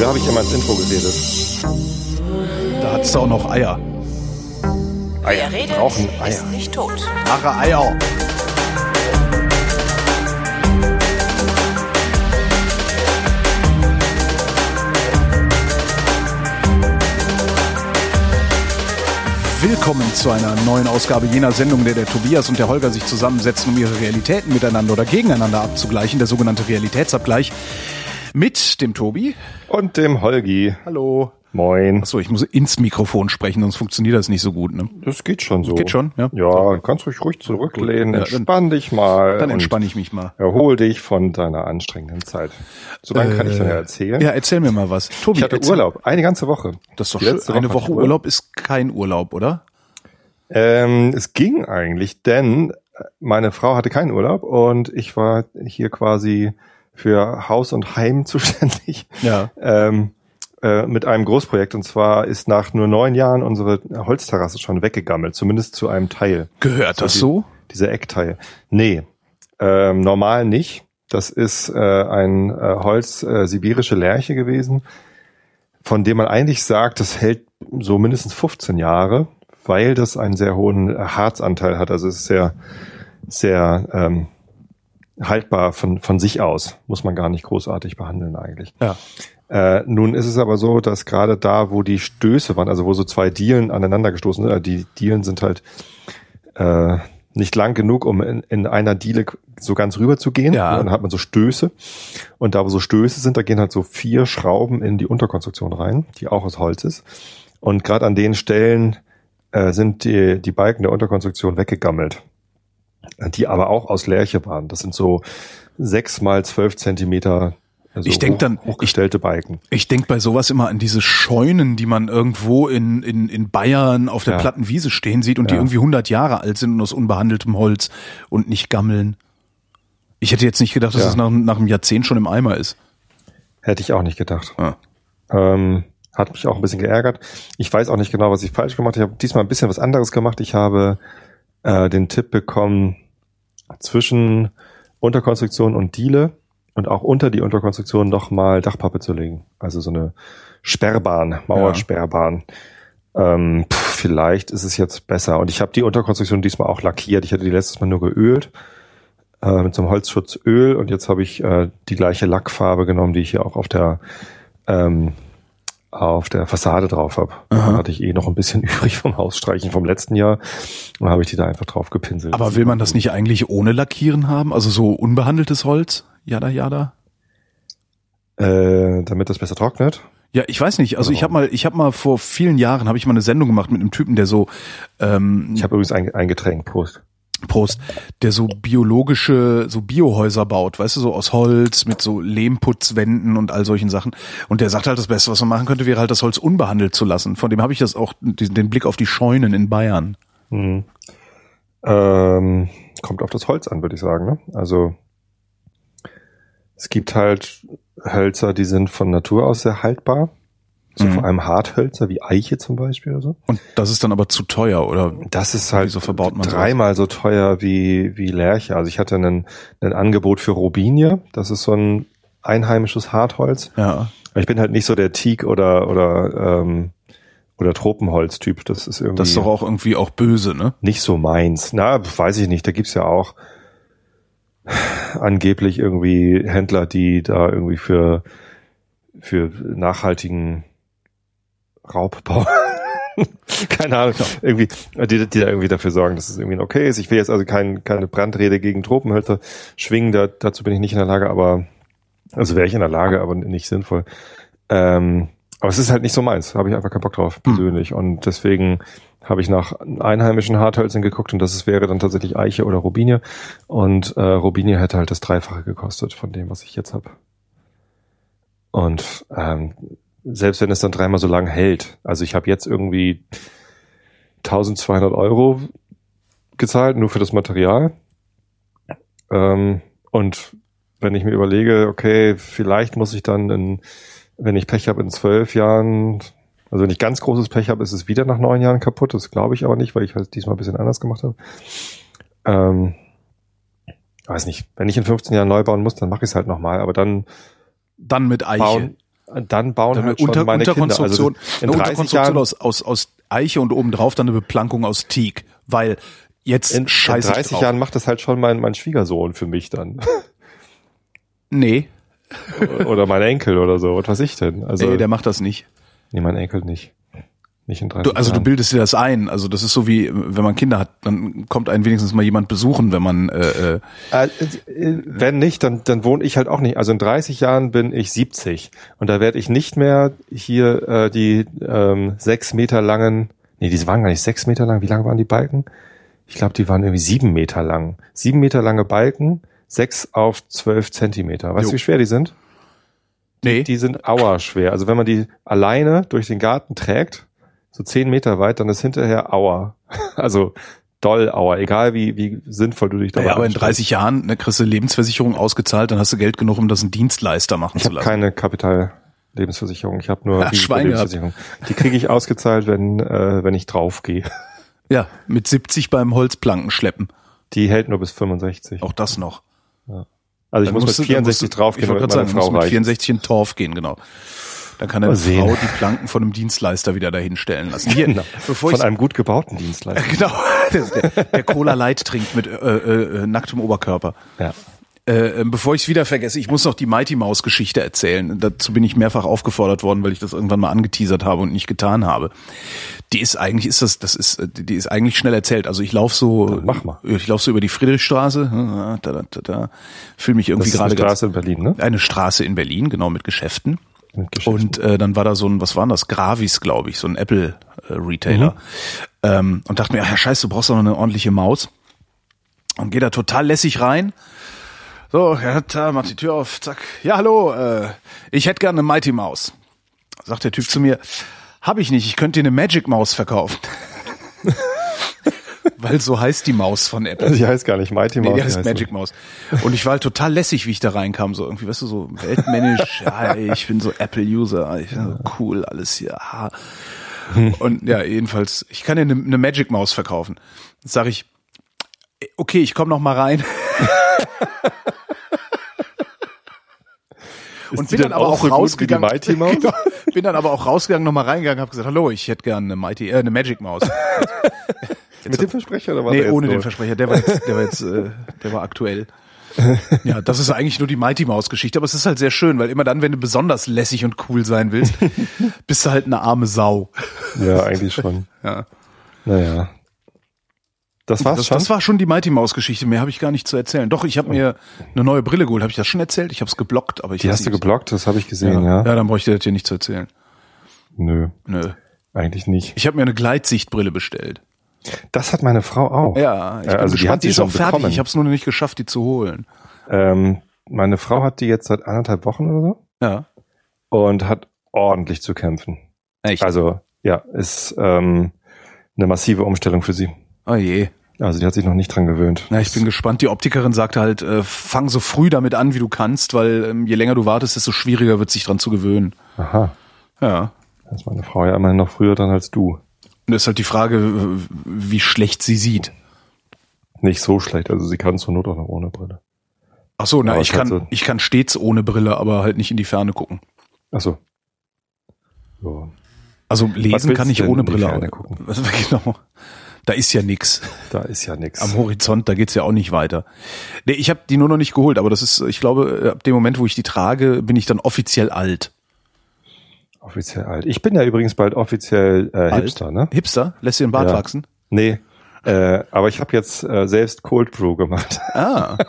Früher habe ich immer ins Intro geredet. Da hat's auch noch Eier. Eier. Wer redet, Brauchen Eier. ist nicht tot. Haare Eier. Willkommen zu einer neuen Ausgabe jener Sendung, in der der Tobias und der Holger sich zusammensetzen, um ihre Realitäten miteinander oder gegeneinander abzugleichen, der sogenannte Realitätsabgleich. Mit dem Tobi. Und dem Holgi. Hallo. Moin. Achso, ich muss ins Mikrofon sprechen, sonst funktioniert das nicht so gut. Ne? Das geht schon so. Geht schon, ja? Ja, kannst ruhig ruhig zurücklehnen. Ja, Entspann dich mal. Dann entspanne ich mich mal. Erhol dich von deiner anstrengenden Zeit. So lange kann ich dann ja erzählen. Ja, erzähl mir mal was. Tobi, ich hatte erzähl- Urlaub. Eine ganze Woche. Das ist doch schön. letzte Eine Woche Urlaub ist kein Urlaub, oder? Ähm, es ging eigentlich, denn meine Frau hatte keinen Urlaub und ich war hier quasi für Haus und Heim zuständig. Ja. Ähm, äh, mit einem Großprojekt und zwar ist nach nur neun Jahren unsere Holzterrasse schon weggegammelt, zumindest zu einem Teil. Gehört das die- so? Dieser Eckteil. Nee, ähm, normal nicht. Das ist äh, ein äh, Holz äh, sibirische Lärche gewesen, von dem man eigentlich sagt, das hält so mindestens 15 Jahre, weil das einen sehr hohen Harzanteil hat. Also es ist sehr, sehr ähm, haltbar von, von sich aus. Muss man gar nicht großartig behandeln eigentlich. Ja. Äh, nun ist es aber so, dass gerade da, wo die Stöße waren, also wo so zwei Dielen aneinander gestoßen sind, äh, die Dielen sind halt äh, nicht lang genug, um in, in einer Diele so ganz rüber zu gehen. Ja. Und dann hat man so Stöße. Und da, wo so Stöße sind, da gehen halt so vier Schrauben in die Unterkonstruktion rein, die auch aus Holz ist. Und gerade an den Stellen äh, sind die, die Balken der Unterkonstruktion weggegammelt, die aber auch aus Lärche waren. Das sind so sechs mal zwölf Zentimeter also Ich denk hoch- dann- hochgestellte Balken. Ich denk bei sowas immer an diese Scheunen, die man irgendwo in, in, in Bayern auf der Ja. platten Wiese stehen sieht und die Ja. irgendwie 100 Jahre alt sind und aus unbehandeltem Holz und nicht gammeln. Ich hätte jetzt nicht gedacht, dass Ja. es nach, nach einem Jahrzehnt schon im Eimer ist. Hätte ich auch nicht gedacht. Ja. Ähm, hat mich auch ein bisschen geärgert. Ich weiß auch nicht genau, was ich falsch gemacht habe. Ich habe diesmal ein bisschen was anderes gemacht. Ich habe äh, den Tipp bekommen, zwischen Unterkonstruktion und Diele und auch unter die Unterkonstruktion nochmal Dachpappe zu legen. Also so eine Sperrbahn, Mauersperrbahn. Ähm, pff, vielleicht ist es jetzt besser. Und ich habe die Unterkonstruktion diesmal auch lackiert. Ich hatte die letztes Mal nur geölt äh, mit so einem Holzschutzöl und jetzt habe ich äh, die gleiche Lackfarbe genommen, die ich hier auch auf der ähm, auf der Fassade drauf habe. Da hatte ich eh noch ein bisschen übrig vom Hausstreichen vom letzten Jahr und habe ich die da einfach drauf gepinselt. Aber will man das nicht eigentlich ohne Lackieren haben? Also so unbehandeltes Holz? Jada, jada? äh, damit das besser trocknet? Ja, ich weiß nicht. Also ich habe mal, ich habe mal vor vielen Jahren habe ich mal eine Sendung gemacht mit einem Typen, der so ähm, Ich habe übrigens ein, ein Getränk. Prost. Prost, der so biologische, so Biohäuser baut, weißt du, so aus Holz mit so Lehmputzwänden und all solchen Sachen. Und der sagt halt, das Beste, was man machen könnte, wäre halt das Holz unbehandelt zu lassen. Von dem habe ich das auch, den, Blick auf die Scheunen in Bayern. Hm. Ähm, kommt auf das Holz an, würde ich sagen. Ne? Also es gibt halt Hölzer, die sind von Natur aus sehr haltbar. So Mhm. vor allem Harthölzer wie Eiche zum Beispiel oder so. Und das ist dann aber zu teuer, oder? Das ist halt Wieso verbaut man dreimal so teuer wie, wie Lärche. Also ich hatte ein, ein Angebot für Robinie. Das ist so ein einheimisches Hartholz. Ja. Ich bin halt nicht so der Teak oder, oder, ähm, oder Tropenholz-Typ. Das ist irgendwie Das ist doch auch irgendwie auch böse, ne? nicht so meins. Na, weiß ich nicht. Da gibt's ja auch angeblich irgendwie Händler, die da irgendwie für, für nachhaltigen Raubbau, keine Ahnung, irgendwie, die, die da irgendwie dafür sorgen, dass es irgendwie okay ist. Ich will jetzt also kein, keine Brandrede gegen Tropenhölzer schwingen, da, dazu bin ich nicht in der Lage, aber, also wäre ich in der Lage, aber nicht sinnvoll. Ähm, aber es ist halt nicht so meins, habe ich einfach keinen Bock drauf, persönlich. Und deswegen habe ich nach einheimischen Harthölzern geguckt und das ist, wäre dann tatsächlich Eiche oder Robinie. Und äh, Robinie hätte halt das Dreifache gekostet von dem, was ich jetzt habe. Und ähm, selbst wenn es dann dreimal so lang hält, also ich habe jetzt irgendwie 1200 Euro gezahlt, nur für das Material. Ähm, und wenn ich mir überlege, okay, vielleicht muss ich dann, in, wenn ich Pech habe, in zwölf Jahren, also wenn ich ganz großes Pech habe, ist es wieder nach neun Jahren kaputt. Das glaube ich aber nicht, weil ich halt diesmal ein bisschen anders gemacht habe. Ähm, weiß nicht, wenn ich in 15 Jahren neu bauen muss, dann mache ich es halt nochmal, aber dann Dann mit Eiche. bauen. Dann bauen Dann halt schon Unter meine Kinder. Also Unterkonstruktion, in eine 30 Unterkonstruktion Jahren, aus, aus, aus Eiche und obendrauf dann eine Beplankung aus Teak, weil jetzt in, in scheiße ich 30 drauf. Jahren macht das halt schon mein, mein Schwiegersohn für mich dann. Nee, oder mein Enkel oder so. Was weiß ich denn? Also, nee, der macht das nicht. nee, mein Enkel nicht. Nicht in 30 Du, also du Jahren. bildest dir das ein. Also das ist so wie, wenn man Kinder hat, dann kommt einen wenigstens mal jemand besuchen, wenn man äh, äh, Äh, äh, wenn nicht, dann, dann wohne ich halt auch nicht. Also in 30 Jahren bin ich 70 und da werde ich nicht mehr hier äh, die ähm, sechs Meter langen, nee, die waren gar nicht sechs Meter lang. Wie lang waren die Balken? Ich glaube, die waren irgendwie sieben Meter lang. Sieben Meter lange Balken, sechs auf zwölf Zentimeter. Weißt du, wie schwer die sind? nee, Die sind auerschwer. Also wenn man die alleine durch den Garten trägt, so zehn Meter weit, dann ist hinterher Auer. Also doll Auer, egal wie, wie sinnvoll du dich dabei ja, aber in anstrengst. 30 Jahren ne, kriegst du Lebensversicherung ausgezahlt, dann hast du Geld genug, um das einen Dienstleister machen Ich zu habe lassen. keine Kapitallebensversicherung. Ich habe nur Ach, Schwein Risikolebensversicherung. Die kriege ich ausgezahlt, wenn äh, wenn ich draufgehe. Ja, mit 70 beim Holzplanken schleppen. Die hält nur bis 65. Auch das noch. Also ich Dann muss mit dann 64 musst du- draufgehen, Ich wollte damit gerade meine sagen, Frau mit reicht. 64 in Torf gehen, genau. Dann kann sehen. Frau die Planken von einem Dienstleister wieder dahin stellen lassen. Hier, Genau. bevor Von einem gut gebauten Dienstleister. genau, der, der Cola Light trinkt mit äh, äh, äh, nacktem Oberkörper. Ja. Äh, äh, bevor ich es wieder vergesse, ich muss noch die Mighty Mouse Geschichte erzählen. Dazu bin ich mehrfach aufgefordert worden, weil ich das irgendwann mal angeteasert habe und nicht getan habe. Die ist eigentlich, ist das, das ist, äh, die ist eigentlich schnell erzählt. Also ich laufe so, mach mal. ich laufe so über die Friedrichstraße, da, da, da, da, fühle mich irgendwie eine gerade ganz Straße in Berlin, ne? eine Straße in Berlin, genau mit Geschäften. Und äh, dann war da so ein, was war denn das? Gravis, glaube ich, so ein Apple-Retailer. Ähm, und dachte mir, ach ja, scheiße, du brauchst doch noch eine ordentliche Maus. Und geh da total lässig rein. So, ja, da, macht die Tür auf, zack. Ja, hallo, äh, ich hätte gerne eine Mighty Maus. Sagt der Typ zu mir, hab ich nicht, ich könnte dir eine Magic Maus verkaufen. Weil so heißt die Maus von Apple. Die heißt gar nicht Mighty Nee, Mouse. die heißt die Magic Mouse. Und ich war halt total lässig, wie ich da reinkam, so irgendwie, weißt du, so weltmännisch, ja, ich bin so Apple-User, ich bin so cool, alles hier. ah. Und ja, jedenfalls, ich kann dir eine, eine Magic Maus verkaufen. Jetzt sage ich, okay, ich komme noch mal rein. Und bin dann aber auch so rausgegangen. Mighty Mouse? Genau. bin dann aber auch rausgegangen, noch mal reingegangen, habe gesagt, hallo, ich hätte gerne eine Mighty, äh, eine Magic Maus. Mit dem Versprecher oder was? Nee, ohne den Versprecher. Der war jetzt, der war jetzt, äh, der war aktuell. Ja, das ist eigentlich nur die Mighty Maus Geschichte, aber es ist halt sehr schön, weil immer dann, wenn du besonders lässig und cool sein willst, bist du halt eine arme Sau. Ja, eigentlich schon. Ja. Naja. Das war's Das, schon? das war schon die Mighty Maus Geschichte. Mehr habe ich gar nicht zu erzählen. Doch, ich habe mir eine neue Brille geholt. Habe ich das schon erzählt? Ich habe es geblockt, aber ich die hast du geblockt, das habe ich Ja. gesehen, ja. ja. dann bräuchte ich das hier nicht zu erzählen. Nö, Nö. eigentlich nicht. Ich habe mir eine Gleitsichtbrille bestellt. Das hat meine Frau auch. Ja, ich Äh, bin also die gespannt. hat sie ist schon auch fertig. bekommen. Ich habe es nur noch nicht geschafft, die zu holen. Ähm, meine Frau hat die jetzt seit anderthalb Wochen oder so Ja. und hat ordentlich zu kämpfen. Echt? Also ja, ist ähm, eine massive Umstellung für sie. oh je. Also die hat sich noch nicht dran gewöhnt. Na, ich bin gespannt. Die Optikerin sagte halt, äh, fang so früh damit an, wie du kannst, weil ähm, je länger du wartest, desto schwieriger wird sich dran zu gewöhnen. Aha, Ja. da ist meine Frau ja immerhin noch früher dran als du. Und das ist halt die Frage, wie schlecht sie sieht. Nicht so schlecht, also sie kann zur Not auch noch ohne Brille. Ach so, na, Aber ich es kann, ich kann stets ohne Brille, aber halt nicht in die Ferne gucken. Ach so. Ja. Also lesen kann ich ohne Brille. Ferne aber- gucken? Was, genau. Da ist ja nix. Da ist ja nichts. Am Horizont, da geht's ja auch nicht weiter. Nee, ich habe die nur noch nicht geholt, aber das ist, ich glaube, ab dem Moment, wo ich die trage, bin ich dann offiziell alt. Offiziell alt. Ich bin ja übrigens bald offiziell äh? Hipster, ne? Hipster? Lässt dir den Bart Ja. wachsen? Nee. Äh, aber ich habe jetzt äh, selbst Cold Brew gemacht. Ah.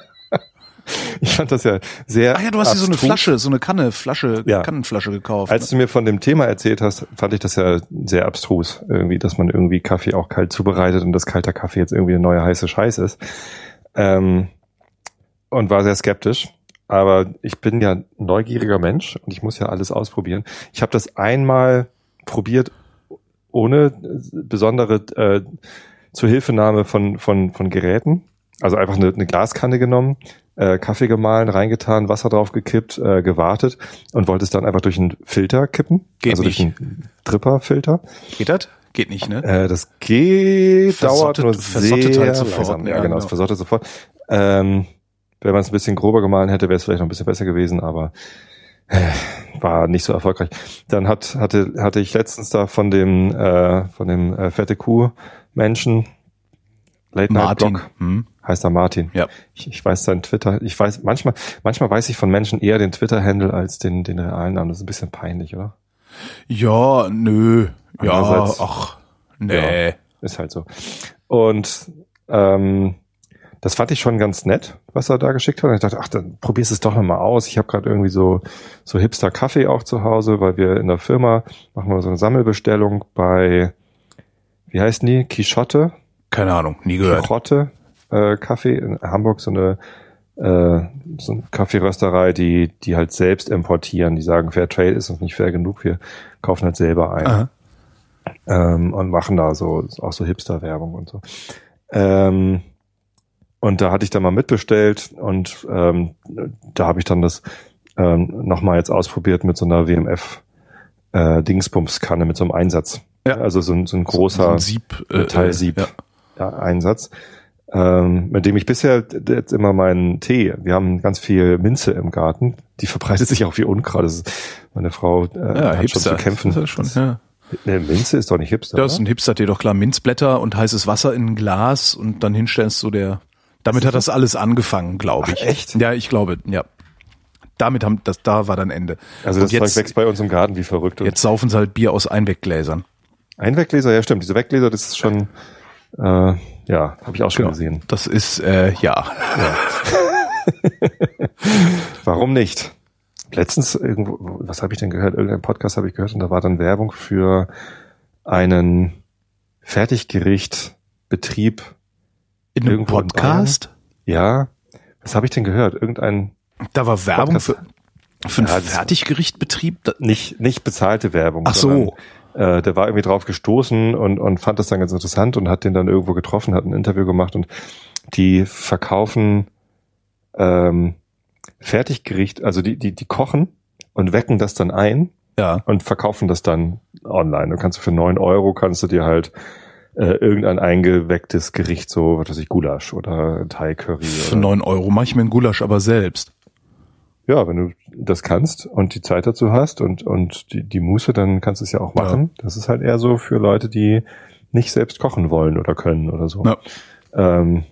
Ich fand das ja sehr. Ach ja, du hast dir so eine. Flasche, so eine Kanne, Flasche, Ja. Kannenflasche gekauft. Als du mir von dem Thema erzählt hast, fand ich das ja sehr abstrus, irgendwie, dass man irgendwie Kaffee auch kalt zubereitet und dass kalter Kaffee jetzt irgendwie eine neue heiße Scheiß ist. Ähm, und war sehr skeptisch. Aber ich bin ja ein neugieriger Mensch und ich muss ja alles ausprobieren. Ich habe das einmal probiert, ohne besondere äh, Zuhilfenahme von, von, von Geräten. Also einfach eine, eine Glaskanne genommen, äh, Kaffee gemahlen, reingetan, Wasser drauf gekippt, äh, gewartet und wollte es dann einfach durch einen Filter kippen. Geht also nicht. durch einen Dripper-Filter. Geht das? Geht nicht, ne? Äh, das geht, Versottet- dauert nur versottet sehr halt sofort, langsam. ja, Ja, genau, es genau. versottet sofort. Ähm, wenn man es ein bisschen grober gemahlen hätte, wäre es vielleicht noch ein bisschen besser gewesen, aber war nicht so erfolgreich. Dann hat, hatte, hatte ich letztens da von dem, äh, von dem äh, fette Kuh Menschen, Late Night Martin. Blog, Hm? heißt er Martin. Ja. Ich, ich weiß seinen Twitter, ich weiß, manchmal, manchmal weiß ich von Menschen eher den Twitter-Handle als den, den realen Namen. Das ist ein bisschen peinlich, oder? Ja, nö. Ja, ach, nee. Ist halt so. Und ähm, das fand ich schon ganz nett, was er da geschickt hat. Und ich dachte, ach, dann probierst es doch noch mal aus. Ich habe gerade irgendwie so so Hipster Kaffee auch zu Hause, weil wir in der Firma machen wir so eine Sammelbestellung bei wie heißen die? Quichotte, Keine Ahnung, nie gehört. Quichotte äh, Kaffee in Hamburg so eine äh, so eine Kaffeerösterei, die die halt selbst importieren. Die sagen, Fair Trade ist uns nicht fair genug. Wir kaufen halt selber ein ähm, und machen da so auch so Hipster-Werbung und so. Ähm, und da hatte ich dann mal mitbestellt und ähm, da habe ich dann das ähm, nochmal jetzt ausprobiert mit so einer WMF äh, Dingsbums-Kanne mit so einem Einsatz. Ja. Also so ein, so ein So großer ein Sieb, äh, Metallsieb Ja. ja, Einsatz. Ähm, mit dem ich bisher jetzt immer meinen Tee, wir haben ganz viel Minze im Garten, die verbreitet sich auch wie Unkraut. Das ist, meine Frau äh, Ja, hat Hipster. schon zu kämpfen. Das schon, ja. Nee, Minze ist doch nicht Hipster. Das ist ein Hipster-Tee, doch klar. Minzblätter und heißes Wasser in ein Glas und dann hinstellst so der. Damit hat das alles angefangen, glaube ich. Ach, echt? Ja, ich glaube, ja. Damit haben das, da war dann Ende. Also und das Zeug jetzt, wächst bei uns im Garten wie verrückt. Jetzt saufen sie halt Bier aus Einweggläsern. Einweggläser, ja stimmt. Diese Weggläser, das ist schon, äh, ja, habe ich auch schon Genau. gesehen. Das ist, äh, ja. Warum nicht? Letztens irgendwo, was habe ich denn gehört? Irgendein Podcast habe ich gehört und da war dann Werbung für einen Fertiggerichtbetrieb. In einem Irgendwo in Podcast? Ja, was habe ich denn gehört? Irgendein Da war Werbung Podcast. für, für einen Ja, das- Fertiggerichtbetrieb? Nicht nicht bezahlte Werbung. Ach so. sondern, Äh, der war irgendwie drauf gestoßen und und fand das dann ganz interessant und hat den dann irgendwo getroffen, hat ein Interview gemacht und die verkaufen ähm, Fertiggericht, also die die die kochen und wecken das dann ein ja. und verkaufen das dann online. Du kannst du für neun Euro kannst du dir halt äh, irgendein eingewecktes Gericht, so was weiß ich, Gulasch oder Thai Curry. Für neun Euro mache ich mir einen Gulasch aber selbst. ja, wenn du das kannst und die Zeit dazu hast und und die, die Muße, dann kannst du es ja auch machen. Das ist halt eher so für Leute, die nicht selbst kochen wollen oder können oder so. Ja. Ähm,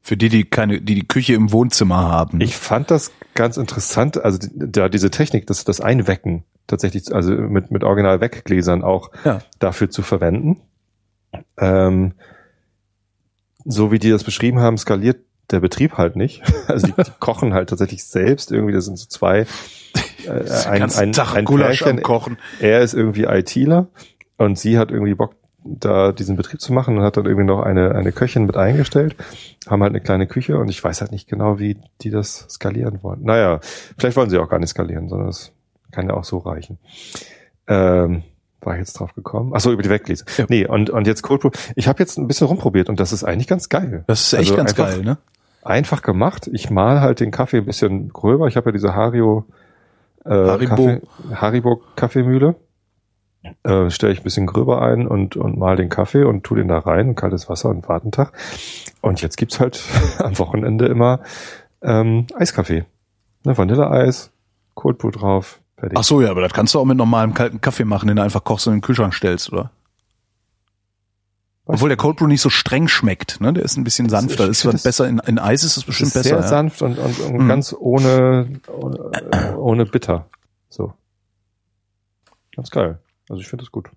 Für die, die keine, die die Küche im Wohnzimmer haben. Ich fand das ganz interessant, also die- da diese Technik, das, das Einwecken tatsächlich, also mit, mit Original-Weggläsern auch Ja. dafür zu verwenden. Ähm, so wie die das beschrieben haben, skaliert der Betrieb halt nicht. Also die, die kochen halt tatsächlich selbst irgendwie, das sind so zwei, äh, ein, ein, Tag ein Gulasch Pärchen, Kochen. er ist irgendwie ITler und sie hat irgendwie Bock, da diesen Betrieb zu machen und hat dann irgendwie noch eine, eine Köchin mit eingestellt, haben halt eine kleine Küche und ich weiß halt nicht genau, wie die das skalieren wollen. Naja, vielleicht wollen sie auch gar nicht skalieren, sondern es kann ja auch so reichen. Ähm, war ich jetzt drauf gekommen? Ach so, über die Weggläser. Ja. Nee, und, und jetzt Cold Brew. Ich habe jetzt ein bisschen rumprobiert und das ist eigentlich ganz geil. Das ist echt Also ganz einfach- geil, ne? Einfach gemacht. Ich mal halt den Kaffee ein bisschen gröber. Ich habe ja diese Hario äh, Haribo. Kaffee, Haribo Kaffeemühle. Äh, Stelle ich ein bisschen gröber ein und, und mal den Kaffee und tu den da rein, und kaltes Wasser und warte einen Tag. Und jetzt gibt's halt am Wochenende immer ähm, Eiskaffee. Ne, Vanilleeis, Cold Brew drauf, fertig. Ach so, ja, aber das kannst du auch mit normalem kalten Kaffee machen, den du einfach kochst und in den Kühlschrank stellst, oder? Was? Obwohl der Cold Brew nicht so streng schmeckt, ne? Der ist ein bisschen sanfter. ist das- besser in, in Eis ist es bestimmt ist besser. sehr ja. sanft und, und, und Mhm. ganz ohne, ohne, ohne bitter. So. Ganz geil. Also ich finde das gut.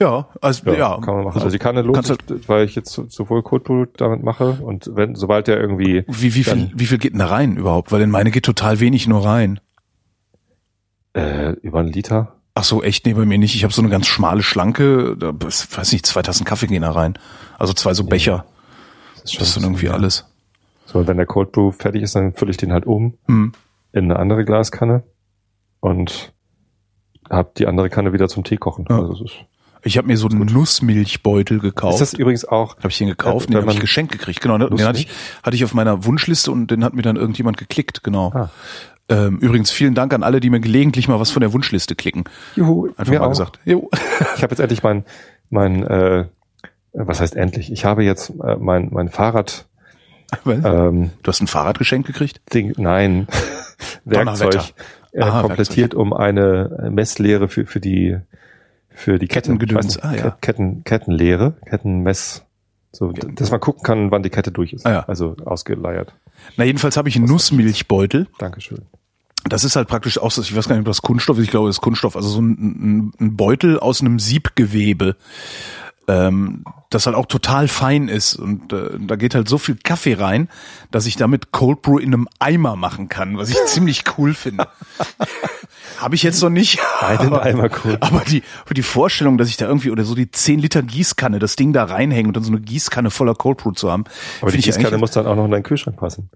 Ja, also ja, kann man machen. Also, Also, die Kanne lohnt sich, weil ich jetzt so- sowohl Cold Brew damit mache und wenn, sobald der irgendwie, wie, wie viel, dann- wie viel geht denn da rein überhaupt? Weil in meine geht total wenig nur rein. Äh, über einen Liter, Ach so, echt? Nee, bei mir nicht. Ich habe so eine ganz schmale, schlanke, da, ich weiß nicht, zwei Tassen Kaffee gehen da rein. Also zwei so Becher. das Das ist dann irgendwie ja. alles. So, und wenn der Cold Brew fertig ist, dann fülle ich den halt um Hm. in eine andere Glaskanne und hab die andere Kanne wieder zum Tee kochen. Ja. Also ist, Ich habe mir so einen Nussmilchbeutel gekauft. ist das übrigens auch, Habe ich den gekauft? Ja, den habe ich geschenkt gekriegt. Genau, den Nussmilch? hatte ich, hatte ich auf meiner Wunschliste und den hat mir dann irgendjemand geklickt. Genau. Ah. Ähm, übrigens vielen Dank an alle, die mir gelegentlich mal was von der Wunschliste klicken. juhu, Einfach mal auch. gesagt. Jo. Ich habe jetzt endlich mein, mein, äh, was heißt endlich? Ich habe jetzt äh, mein, mein Fahrrad, ähm, Du hast ein Fahrrad geschenkt gekriegt? Ding, nein. Werkzeug äh, Aha, komplettiert um eine Messlehre für, für die für die Ketten, weiß Ah, ja. Ketten, Kettenlehre, Kettenmess, so, dass man gucken kann, wann die Kette durch ist. Ah, ja. Also ausgeleiert. Na, jedenfalls habe ich einen Nussmilchbeutel. Dankeschön. Das ist halt praktisch auch, ich weiß gar nicht, ob das Kunststoff ist, ich glaube, das ist Kunststoff, also so ein, ein, ein Beutel aus einem Siebgewebe, ähm, das halt auch total fein ist und äh, da geht halt so viel Kaffee rein, dass ich damit Cold Brew in einem Eimer machen kann, was ich ziemlich cool finde. Habe ich jetzt noch nicht. Einen aber, Cold Brew. Aber die, die Vorstellung, dass ich da irgendwie oder so die 10 Liter Gießkanne, das Ding da reinhängen und dann so eine Gießkanne voller Cold Brew zu haben, Aber die Gießkanne muss dann auch noch in deinen Kühlschrank passen.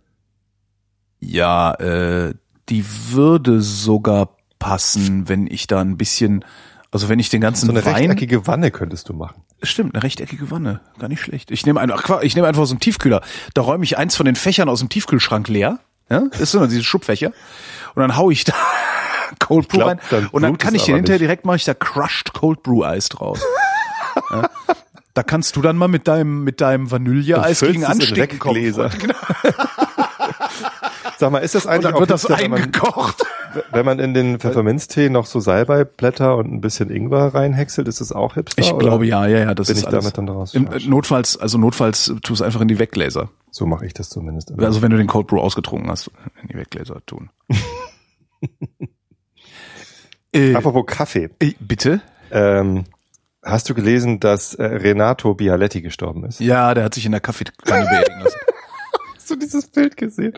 ja, äh, die würde sogar passen, wenn ich da ein bisschen, also wenn ich den ganzen So eine Wein, rechteckige Wanne könntest du machen. stimmt, eine rechteckige Wanne, gar nicht schlecht. Ich nehme einfach, ich nehme einfach aus dem Tiefkühler. Da räume ich eins von den Fächern aus dem Tiefkühlschrank leer, ja, ist so diese Schubfächer, und dann hau ich da Cold Brew glaub, rein dann und dann kann ich den hinterher nicht. direkt mache ich da Crushed Cold Brew Eis draus. ja. Da kannst du dann mal mit deinem mit deinem Vanilleeis gegen Anstinken kommen. Weggläser. Sag mal, ist das Und eigentlich dann auch wird das hipster, wenn man, eingekocht. wenn man in den Pfefferminztee noch so Salbeiblätter und ein bisschen Ingwer reinhäckselt, ist das auch hipster? Ich glaube ja, ja, ja, das bin ist ich alles. damit dann raus? Im, notfalls, also notfalls tu es einfach in die Weggläser. So mache ich das zumindest. Also wenn du den Cold Brew ausgetrunken hast, in die Weggläser tun. Äh, Apropos Kaffee. äh, bitte? Ähm, hast du gelesen, dass äh, Renato Bialetti gestorben ist? Ja, der hat sich in der Kaffeekanne beerdigen lassen. Hast du dieses Bild gesehen?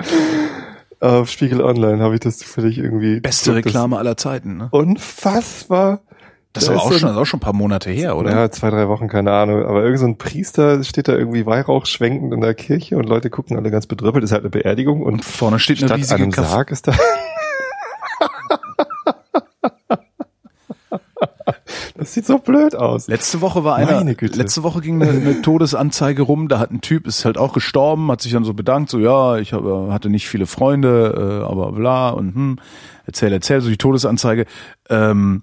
Auf Spiegel Online habe ich das zufällig irgendwie. Beste. Das Reklame aller Zeiten, ne? Unfassbar. Das ist aber auch schon, das ist auch schon ein paar Monate her, oder? Ja, zwei, drei Wochen, keine Ahnung. Aber irgend so ein Priester steht da irgendwie Weihrauch schwenkend in der Kirche und Leute gucken alle ganz bedrüppelt. Das ist halt eine Beerdigung und Und vorne steht eine riesige Kaffee. Sarg ist da. Das sieht so blöd aus. Letzte Woche war einer, Meine Güte. letzte Woche ging eine, eine Todesanzeige rum, da hat ein Typ, ist halt auch gestorben, hat sich dann so bedankt, so ja, ich habe, hatte nicht viele Freunde, äh, aber bla und hm, erzähl, erzähl, so die Todesanzeige, ähm,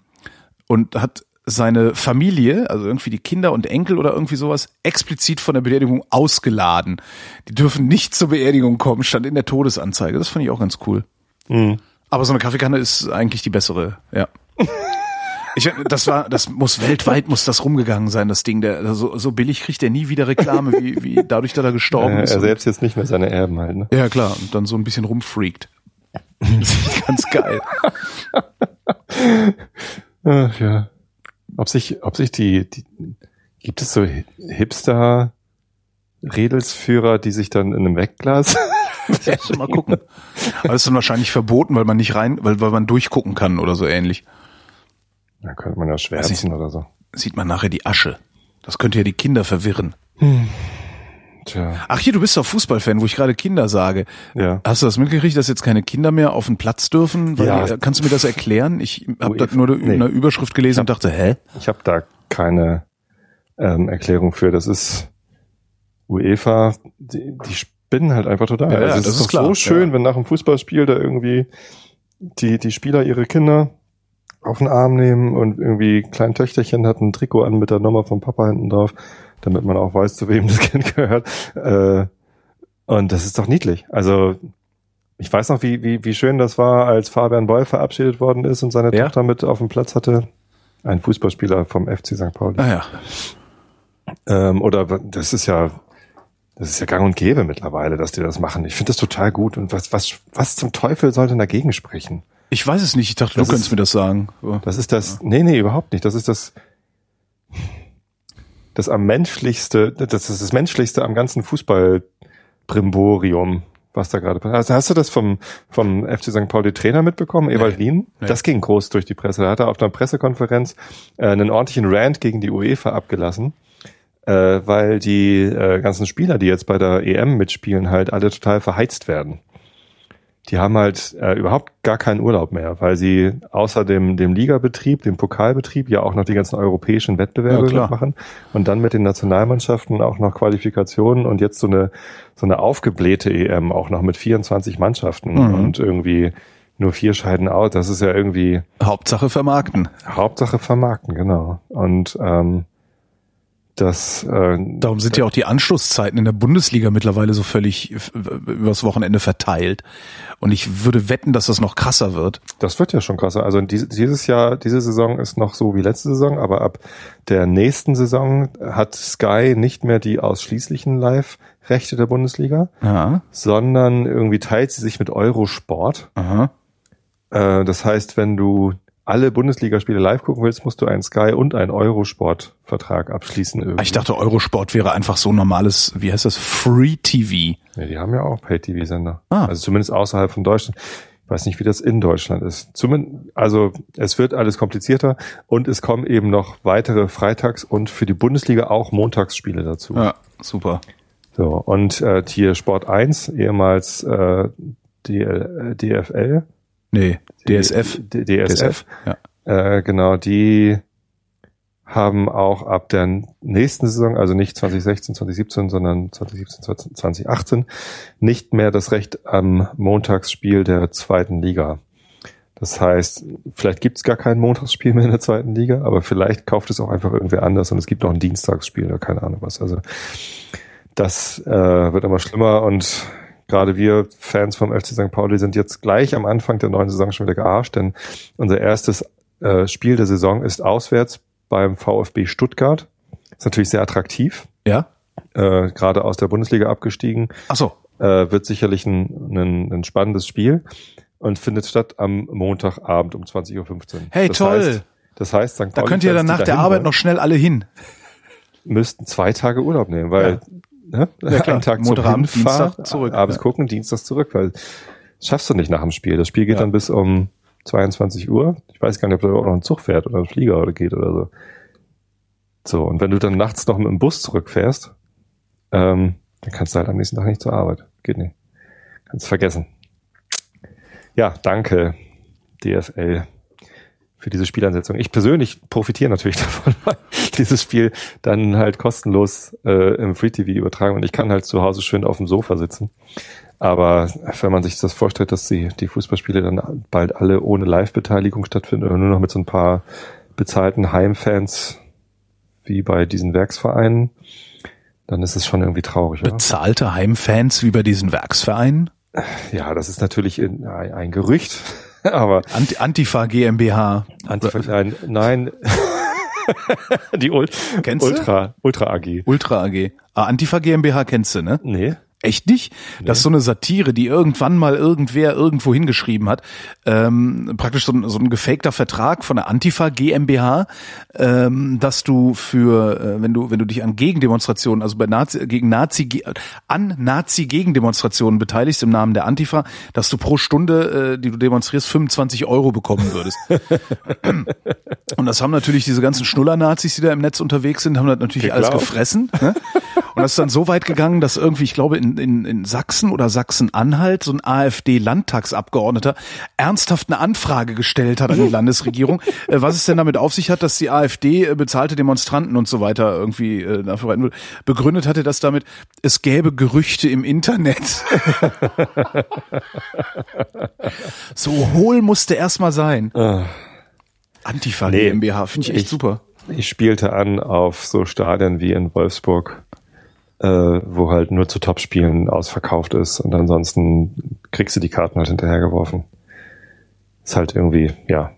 und hat seine Familie, also irgendwie die Kinder und Enkel oder irgendwie sowas, explizit von der Beerdigung ausgeladen. Die dürfen nicht zur Beerdigung kommen, stand in der Todesanzeige. Das fand ich auch ganz cool. Mhm. Aber so eine Kaffeekanne ist eigentlich die bessere, ja. Ich, das war, das muss weltweit muss das rumgegangen sein, das Ding. Der so, so billig kriegt er nie wieder Reklame, wie, wie dadurch, dass er gestorben Äh, ist. er selbst jetzt nicht mehr seine Erben halt, ne? ja klar, und dann so ein bisschen rumfreakt. Das ist ganz geil. Ach, ja. Ob sich, ob sich die, die gibt es so Hi- Hipster Redelsführer, die sich dann in einem Wegglas Ja, mal gucken. Aber das ist dann wahrscheinlich verboten, weil man nicht rein, weil, weil man durchgucken kann oder so ähnlich. Da könnte man ja schwärzen oder so. Sieht man nachher die Asche. Das könnte ja die Kinder verwirren. Tja, Ach hier, du bist doch Fußballfan, wo ich gerade Kinder sage. ja. Hast du das mitgekriegt, dass jetzt keine Kinder mehr auf den Platz dürfen? Weil, Ja. äh, Kannst du mir das erklären? Ich habe das nur in nee. einer Überschrift gelesen und dachte, hä? Ich habe da keine ähm, Erklärung für. Das ist UEFA, die, die spinnen halt einfach total. Ja, ja, also es das ist, ist klar, so schön, ja. wenn nach einem Fußballspiel da irgendwie die, die Spieler ihre Kinder auf den Arm nehmen und irgendwie kleine Töchterchen hat ein Trikot an mit der Nummer vom Papa hinten drauf, damit man auch weiß, zu wem das Kind gehört. Äh, und das ist doch niedlich. Also ich weiß noch, wie, wie, wie schön das war, als Fabian Boll verabschiedet worden ist und seine Wer? Tochter mit auf dem Platz hatte. Ein Fußballspieler vom FC St. Pauli. Ah ja. Ähm, oder das ist ja, das ist ja gang und gäbe mittlerweile, dass die das machen. Ich finde das total gut. Und was, was, was zum Teufel soll denn dagegen sprechen? Ich weiß es nicht. Ich dachte, Das du könntest mir das sagen. Das ist das, nee, nee, überhaupt nicht. Das ist das, das am menschlichste, das ist das menschlichste am ganzen Fußball-Brimborium, was da gerade passiert. Also hast du das vom, vom FC St. Pauli Trainer mitbekommen, Ewald Lien? nee. Das ging groß durch die Presse. Da hat er auf einer Pressekonferenz äh, einen ordentlichen Rant gegen die UEFA abgelassen, äh, weil die äh, ganzen Spieler, die jetzt bei der EM mitspielen, halt alle total verheizt werden die haben halt äh, überhaupt gar keinen Urlaub mehr, weil sie außer dem, dem Ligabetrieb, dem Pokalbetrieb ja auch noch die ganzen europäischen Wettbewerbe Ja, machen und dann mit den Nationalmannschaften auch noch Qualifikationen und jetzt so eine so eine aufgeblähte EM auch noch mit 24 Mannschaften Mhm. und irgendwie nur vier scheiden out. Das ist ja irgendwie Hauptsache vermarkten. Hauptsache vermarkten, genau. Und ähm, das äh, Darum sind ja auch die Anschlusszeiten in der Bundesliga mittlerweile so völlig äh, übers Wochenende verteilt. Und ich würde wetten, dass das noch krasser wird. Das wird ja schon krasser. Also dieses Jahr, diese Saison ist noch so wie letzte Saison, aber ab der nächsten Saison hat Sky nicht mehr die ausschließlichen Live-Rechte der Bundesliga, Ja. sondern irgendwie teilt sie sich mit Eurosport. Aha. Äh, das heißt, wenn du alle Bundesligaspiele live gucken willst, musst du einen Sky und einen Eurosport-Vertrag abschließen. Irgendwie. Ich dachte, Eurosport wäre einfach so normales, wie heißt das, Free TV. Ja, die haben ja auch Pay-TV-Sender. Ah. Also zumindest außerhalb von Deutschland. Ich weiß nicht, wie das in Deutschland ist. Zumindest, also es wird alles komplizierter und es kommen eben noch weitere Freitags- und für die Bundesliga auch Montagsspiele dazu. Ja, super. So, und äh, hier Sport 1, ehemals äh, DL, äh, DFL. Nee, DSF. D DSF. Ja. Äh, genau, die haben auch ab der nächsten Saison, also nicht 2016, 2017, sondern 2017, 2018, nicht mehr das Recht am Montagsspiel der zweiten Liga. Das heißt, vielleicht gibt es gar kein Montagsspiel mehr in der zweiten Liga, aber vielleicht kauft es auch einfach irgendwer anders und es gibt noch ein Dienstagsspiel oder keine Ahnung was. Also das äh, wird immer schlimmer und gerade wir Fans vom FC St. Pauli sind jetzt gleich am Anfang der neuen Saison schon wieder gearscht, denn unser erstes äh, Spiel der Saison ist auswärts beim VfB Stuttgart. Ist natürlich sehr attraktiv, Ja? äh, gerade aus der Bundesliga abgestiegen. Ach so. Äh, wird sicherlich ein, ein, ein spannendes Spiel und findet statt am Montagabend um 20.15 Uhr. Hey, das toll. Heißt, das heißt, St. Da Pauli könnt ihr dann nach der Arbeit noch schnell alle hin. müssten zwei Tage Urlaub nehmen, weil ne? Ja, klar. einen Tag Montagabend, zum Dienstag zurück, abends ja. gucken, Dienstag zurück, weil das schaffst du nicht nach dem Spiel. Das Spiel geht Ja. dann bis um 22 Uhr. Ich weiß gar nicht, ob da überhaupt noch ein Zug fährt oder ein Flieger oder geht oder so. So, und wenn du dann nachts noch mit dem Bus zurückfährst, ähm, dann kannst du halt am nächsten Tag nicht zur Arbeit. Geht nicht. Kannst vergessen. Ja, danke, DFL, für diese Spielansetzung. Ich persönlich profitiere natürlich davon, weil dieses Spiel dann halt kostenlos äh, im Free TV übertragen und ich kann halt zu Hause schön auf dem Sofa sitzen. Aber wenn man sich das vorstellt, dass die, die Fußballspiele dann bald alle ohne Live-Beteiligung stattfinden oder nur noch mit so ein paar bezahlten Heimfans wie bei diesen Werksvereinen, dann ist es schon irgendwie traurig, oder? Bezahlte Heimfans wie bei diesen Werksvereinen? Ja, das ist natürlich in, ein, ein Gerücht, aber Anti Antifa GmbH. Antifa, nein, nein. die Ul? Ultra, Ultra AG. Ultra AG. Ah, Antifa GmbH kennst du, ne? Nee. Echt nicht? Das ist so eine Satire, die irgendwann mal irgendwer irgendwo hingeschrieben hat. Ähm, praktisch so ein, so ein gefakter Vertrag von der Antifa GmbH, ähm, dass du für, äh, wenn du, wenn du dich an Gegendemonstrationen, also bei Nazi, gegen Nazi, an Nazi-Gegendemonstrationen beteiligst im Namen der Antifa, dass du pro Stunde, äh, die du demonstrierst, 25 Euro bekommen würdest. Und das haben natürlich diese ganzen Schnuller-Nazis, die da im Netz unterwegs sind, haben das natürlich alles Geglaubt. gefressen. Ne? Und das ist dann so weit gegangen, dass irgendwie, ich glaube, in, in, in Sachsen oder Sachsen-Anhalt so ein AfD-Landtagsabgeordneter ernsthaft eine Anfrage gestellt hat an die Landesregierung, äh, was es denn damit auf sich hat, dass die AfD äh, bezahlte Demonstranten und so weiter irgendwie äh, dafür verbreiten will. Begründet hatte das damit, es gäbe Gerüchte im Internet. so hohl musste erstmal sein. Antifa Nee, GmbH, finde ich echt ich- super. Ich spielte an auf so Stadien wie in Wolfsburg, äh, wo halt nur zu Topspielen ausverkauft ist und ansonsten kriegst du die Karten halt hinterhergeworfen. Ist halt irgendwie, ja.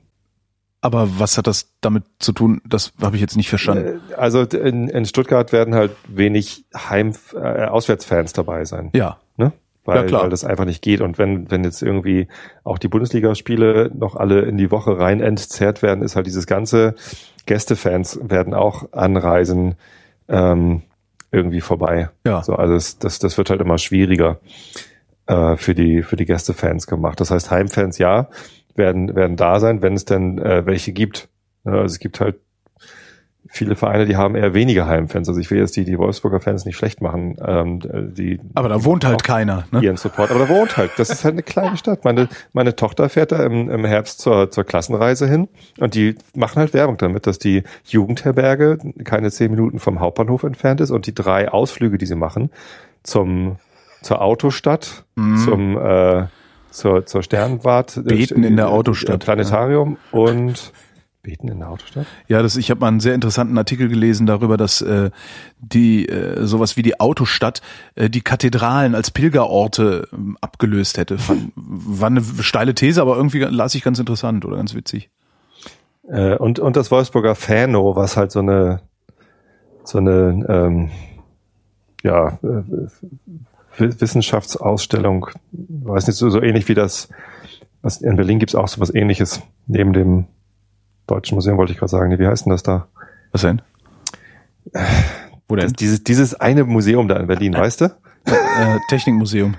Aber was hat das damit zu tun? Das habe ich jetzt nicht verstanden. Äh, Also in, in Stuttgart werden halt wenig Heim, äh, Auswärtsfans dabei sein. Ja. Ne? Weil, Ja, klar. weil das einfach nicht geht. Und wenn, wenn jetzt irgendwie auch die Bundesligaspiele noch alle in die Woche rein entzerrt werden, ist halt dieses ganze Gästefans werden auch anreisen ähm, irgendwie vorbei. Ja. So, also es, das, das wird halt immer schwieriger äh, für die für die Gästefans gemacht. Das heißt, Heimfans ja werden werden da sein, wenn es denn äh, welche gibt. Also es gibt halt viele Vereine, die haben eher weniger Heimfans. Also ich will jetzt die, die Wolfsburger Fans nicht schlecht machen. Ähm, die, Aber da wohnt halt keiner. Ne? ihren Support. Aber da wohnt halt. Das ist halt eine kleine Stadt. Meine, meine Tochter fährt da im, im Herbst zur, zur Klassenreise hin und die machen halt Werbung damit, dass die Jugendherberge keine zehn Minuten vom Hauptbahnhof entfernt ist und die drei Ausflüge, die sie machen, zum, zur Autostadt, Mhm. zum, äh, zur, zur Sternwart, Beten in der äh, Autostadt. Planetarium und Beten in der Autostadt? Ja, das, ich habe mal einen sehr interessanten Artikel gelesen darüber, dass äh, die äh, sowas wie die Autostadt äh, die Kathedralen als Pilgerorte ähm, abgelöst hätte. Fand, war eine steile These, aber irgendwie las ich ganz interessant oder ganz witzig. Äh, und, und das Wolfsburger Fano, was halt so eine so eine ähm, ja, äh, Wissenschaftsausstellung, weiß nicht, so, so ähnlich wie das, was in Berlin gibt's auch so was ähnliches, neben dem Deutschen Museum wollte ich gerade sagen. Nee, wie heißt denn das da? Was denn? Wo denn? Das, dieses, dieses eine Museum da in Berlin, äh, weißt du? Äh, Technikmuseum.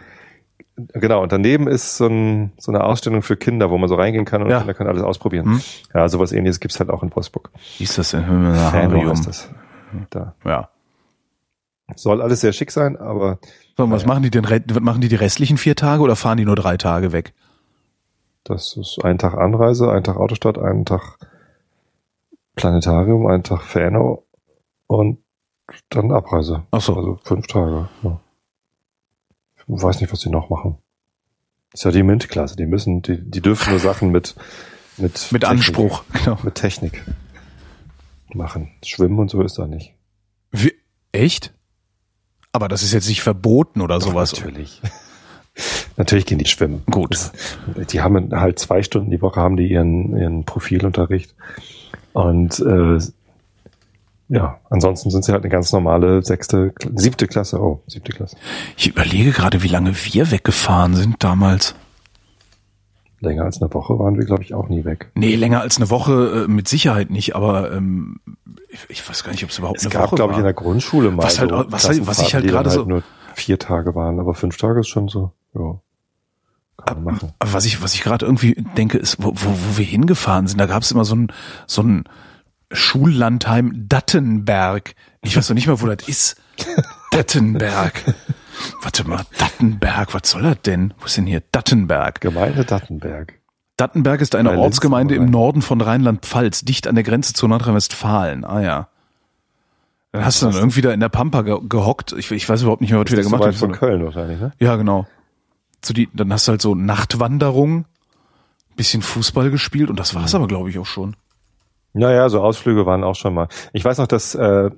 Genau, und daneben ist so, ein, so eine Ausstellung für Kinder, wo man so reingehen kann und ja. Kinder können alles ausprobieren. Hm? Ja, sowas ähnliches gibt's halt auch in Wolfsburg. Wie ist das denn? Fano ist das. Da. Ja. Soll alles sehr schick sein, aber. So, was ja. machen die denn? Machen die die restlichen vier Tage oder fahren die nur drei Tage weg? Das ist ein Tag Anreise, ein Tag Autostadt, ein Tag Planetarium, einen Tag Fano und dann Abreise. Ach so. Also fünf Tage. Ja. Ich weiß nicht, was die noch machen. Das ist ja die MINT-Klasse. Die müssen, die, die dürfen nur Sachen mit mit mit Technik, Anspruch, genau. Mit Technik machen. Schwimmen und so ist da nicht. Wie, echt? Aber das ist jetzt nicht verboten oder Doch, sowas. Natürlich. natürlich gehen die schwimmen. Gut. Das, die haben halt zwei Stunden die Woche haben die ihren ihren Profilunterricht und äh, ja, ansonsten sind sie halt eine ganz normale sechste, siebte Klasse. Oh, siebte Klasse. Ich überlege gerade, wie lange wir weggefahren sind damals. Länger als eine Woche waren wir, glaube ich, auch nie weg. Nee, länger als eine Woche äh, mit Sicherheit nicht, aber ähm, ich, ich weiß gar nicht, ob es überhaupt es eine gab, Woche glaube ich, in der Grundschule mal. Was, halt, so was, halt, was ich halt gerade halt so. Nur vier Tage waren, aber fünf Tage ist schon so, ja. Kann man machen. Was ich, was ich gerade irgendwie denke, ist, wo, wo, wo wir hingefahren sind, da gab es immer so ein, so ein Schullandheim Dattenberg. Ich weiß noch nicht mal, wo das ist. Dattenberg. Warte mal, Dattenberg, was soll das denn? Wo ist denn hier Dattenberg? Gemeinde Dattenberg. Dattenberg ist eine Bei Ortsgemeinde im Norden von Rheinland-Pfalz, dicht an der Grenze zu Nordrhein-Westfalen. Ah ja. Dann hast du dann irgendwie da in der Pampa ge gehockt. Ich, ich, weiß überhaupt nicht mehr, was wir da gemacht haben. von Köln wahrscheinlich, ne? Ja, genau. So die, dann hast du halt so Nachtwanderung, bisschen Fußball gespielt und das war's aber, glaube ich, auch schon. Naja, so Ausflüge waren auch schon mal. Ich weiß noch, dass äh,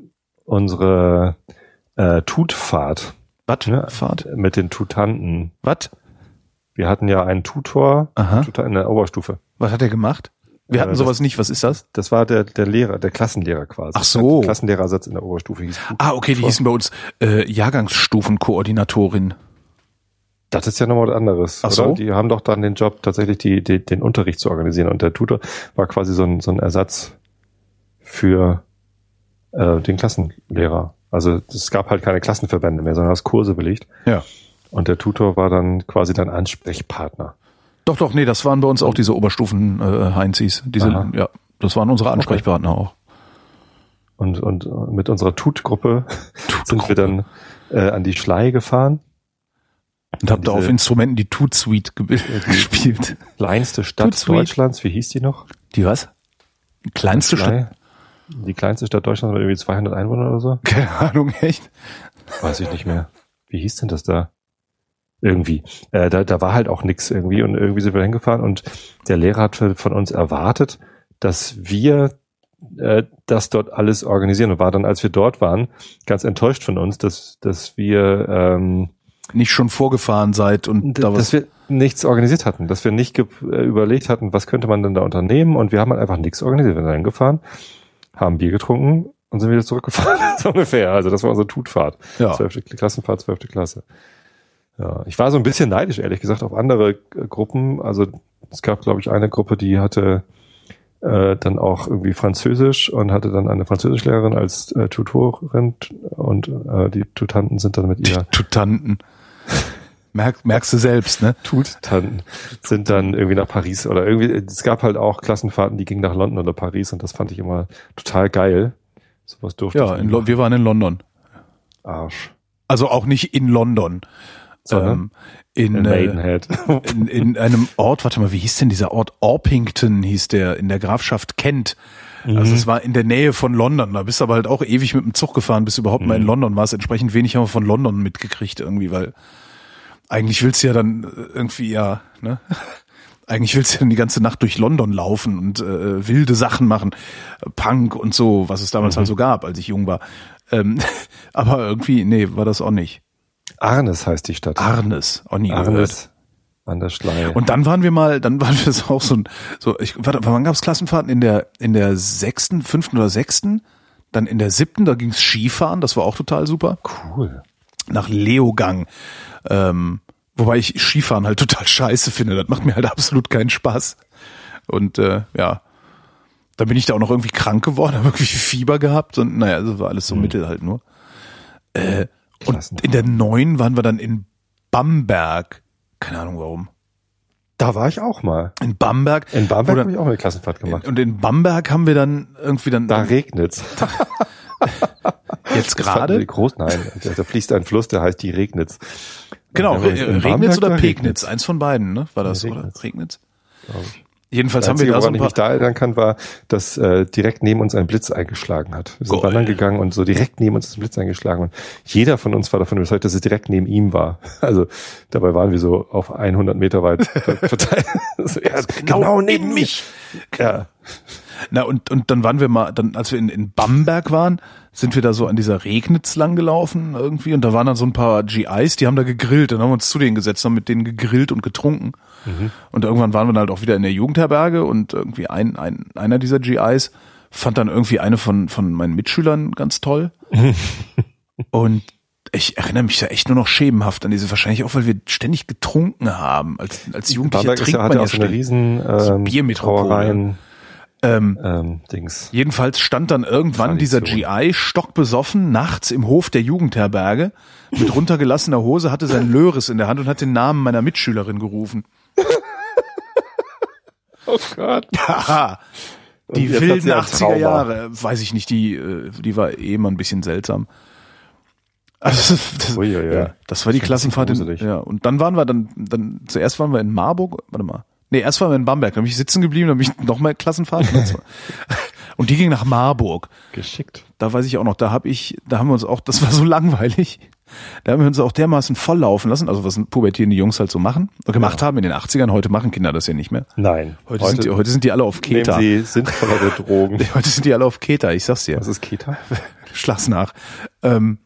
unsere äh, Tutfahrt. Was? Ne, Fahrt? Mit den Tutanten. Was? Wir hatten ja einen Tutor Aha. in der Oberstufe. Was hat er gemacht? Wir hatten äh, sowas nicht. Was ist das? Das war der, der Lehrer, der Klassenlehrer quasi. Ach so. Klassenlehrersatz in der Oberstufe hieß Tutor. Ah, okay, die hießen bei uns äh, Jahrgangsstufenkoordinatorin. Das ist ja nochmal was anderes. Ach so? Die haben doch dann den Job, tatsächlich die, die, den Unterricht zu organisieren. Und der Tutor war quasi so ein, so ein Ersatz für äh, den Klassenlehrer. Also es gab halt keine Klassenverbände mehr, sondern das Kurse belegt. Ja. Und der Tutor war dann quasi dein Ansprechpartner. Doch, doch, nee, das waren bei uns auch diese Oberstufen äh, Heinzis. Diese, Aha. ja, das waren unsere Ansprechpartner okay. auch. Und, und mit unserer Tut-Gruppe sind wir dann äh, an die Schlei gefahren und habe da auf Instrumenten die Toot Suite ge gespielt. Kleinste Stadt Deutschlands, wie hieß die noch? Die was? Die kleinste Stadt? Die kleinste Stadt Deutschlands mit irgendwie 200 Einwohnern oder so? Keine Ahnung, echt? Weiß ich nicht mehr. Wie hieß denn das da? Irgendwie. Äh, da, da war halt auch nix irgendwie und irgendwie sind wir hingefahren und der Lehrer hat von uns erwartet, dass wir äh, das dort alles organisieren und war dann, als wir dort waren, ganz enttäuscht von uns, dass, dass wir ähm, nicht schon vorgefahren seid und da was. Dass wir nichts organisiert hatten, dass wir nicht äh, überlegt hatten, was könnte man denn da unternehmen und wir haben halt einfach nichts organisiert. Wir sind hingefahren, haben Bier getrunken und sind wieder zurückgefahren, so ungefähr. Also das war unsere Tutfahrt. Ja. Zwölfte Klassenfahrt, zwölfte Klasse. Ja, ich war so ein bisschen neidisch, ehrlich gesagt, auf andere äh, Gruppen. Also es gab, glaube ich, eine Gruppe, die hatte äh, dann auch irgendwie Französisch und hatte dann eine Französischlehrerin als äh, Tutorin und äh, die Tutanten sind dann mit ihr. Die Tutanten. Merk, merkst du selbst, ne? Tutanten sind dann irgendwie nach Paris oder irgendwie, es gab halt auch Klassenfahrten, die gingen nach London oder Paris und das fand ich immer total geil. Sowas durfte ja, ich. Ja, wir waren in London. Arsch. Also auch nicht in London. Sondern ähm, in, in, Maidenhead. in, in einem Ort, warte mal, wie hieß denn dieser Ort? Orpington hieß der, in der Grafschaft Kent. Also mhm. Es war in der Nähe von London. Da bist du aber halt auch ewig mit dem Zug gefahren, bis du überhaupt mhm. mal in mhm. London warst. Entsprechend wenig haben wir von London mitgekriegt irgendwie, weil eigentlich willst du ja dann irgendwie ja, ne? Eigentlich willst du dann die ganze Nacht durch London laufen und äh, wilde Sachen machen, Punk und so, was es damals Mhm. halt so gab, als ich jung war. Ähm, aber irgendwie, nee, war das auch nicht. Arnes heißt die Stadt. Arnes, auch nie gehört. Arnes an der Schlei. Und dann waren wir mal, dann waren wir auch so ein, so, ich, warte, wann gab es Klassenfahrten? In der, in der sechsten, fünften oder sechsten? Dann in der siebten, da ging's Skifahren, das war auch total super. cool. Nach Leogang. Ähm, wobei ich Skifahren halt total scheiße finde. Das macht mir halt absolut keinen Spaß. Und äh, ja, dann bin ich da auch noch irgendwie krank geworden, habe irgendwie Fieber gehabt und naja, also war alles so mittel halt nur. Äh, und Klassenfahrt. in der neun waren wir dann in Bamberg. Keine Ahnung warum. Da war ich auch mal. In Bamberg. In Bamberg habe ich auch eine Klassenfahrt gemacht. Und in Bamberg haben wir dann irgendwie dann Da regnet's. jetzt Das gerade. Groß, nein, da, da fließt ein Fluss, der heißt die Regnitz. Genau, Re Regnitz Bamberg oder Pegnitz, eins von beiden, ne? War das, Ja, oder? Regnitz. Regnitz? glaub ich. Jedenfalls Das haben wir da so ein ich paar. mich da erinnern kann, war, dass äh, direkt neben uns ein Blitz eingeschlagen hat. Wir sind Geil. wandern gegangen und so direkt neben uns ist ein Blitz eingeschlagen und jeder von uns war davon überzeugt, dass es direkt neben ihm war. Also dabei waren wir so auf 100 Meter weit ver- verteilt. so, ja, genau, neben mich. Ja. Na, und, und dann waren wir mal, dann, als wir in, in Bamberg waren, sind wir da so an dieser Regnitz lang gelaufen irgendwie und da waren dann so ein paar GIs, die haben da gegrillt. Dann haben wir uns zu denen gesetzt, haben mit denen gegrillt und getrunken. Und irgendwann waren wir dann halt auch wieder in der Jugendherberge und irgendwie ein, ein, einer dieser GIs fand dann irgendwie eine von, von meinen Mitschülern ganz toll. und ich erinnere mich da echt nur noch schemenhaft an diese, wahrscheinlich auch, weil wir ständig getrunken haben. Als, als Jugendlicher Bamberg trinkt ja, man ja ja so eine riesen So ähm, Biermetropole. Brauereien, Ähm, ähm, Dings. Jedenfalls stand dann irgendwann dieser. GI stockbesoffen nachts im Hof der Jugendherberge mit runtergelassener Hose, hatte sein Löris in der Hand und hat den Namen meiner Mitschülerin gerufen. Oh Gott. Haha. Die wilden sie ein 80er Trauma. Jahre, weiß ich nicht, die, äh, die war eh immer ein bisschen seltsam. Also, das, das, Uiuiui. ja, das war die Klassenfahrt. In, ja, und dann waren wir dann, dann, zuerst waren wir in Marburg, warte mal. Nee, erst waren wir in Bamberg, dann bin ich sitzen geblieben, dann bin ich noch mal Klassenfahrt. und die ging nach Marburg. Geschickt. da weiß ich auch noch, da habe ich, da haben wir uns auch, das war so langweilig, da haben wir uns auch dermaßen volllaufen lassen, also was pubertierende Jungs halt so machen, gemacht haben in den 80ern, heute machen Kinder das ja nicht mehr. Nein. Heute, sind, die, heute sind die alle auf nehmen Keta. sie sinnvollere Drogen. Heute sind die alle auf Keta, ich sag's dir. Was ist Kita? Schlag's nach. Ähm,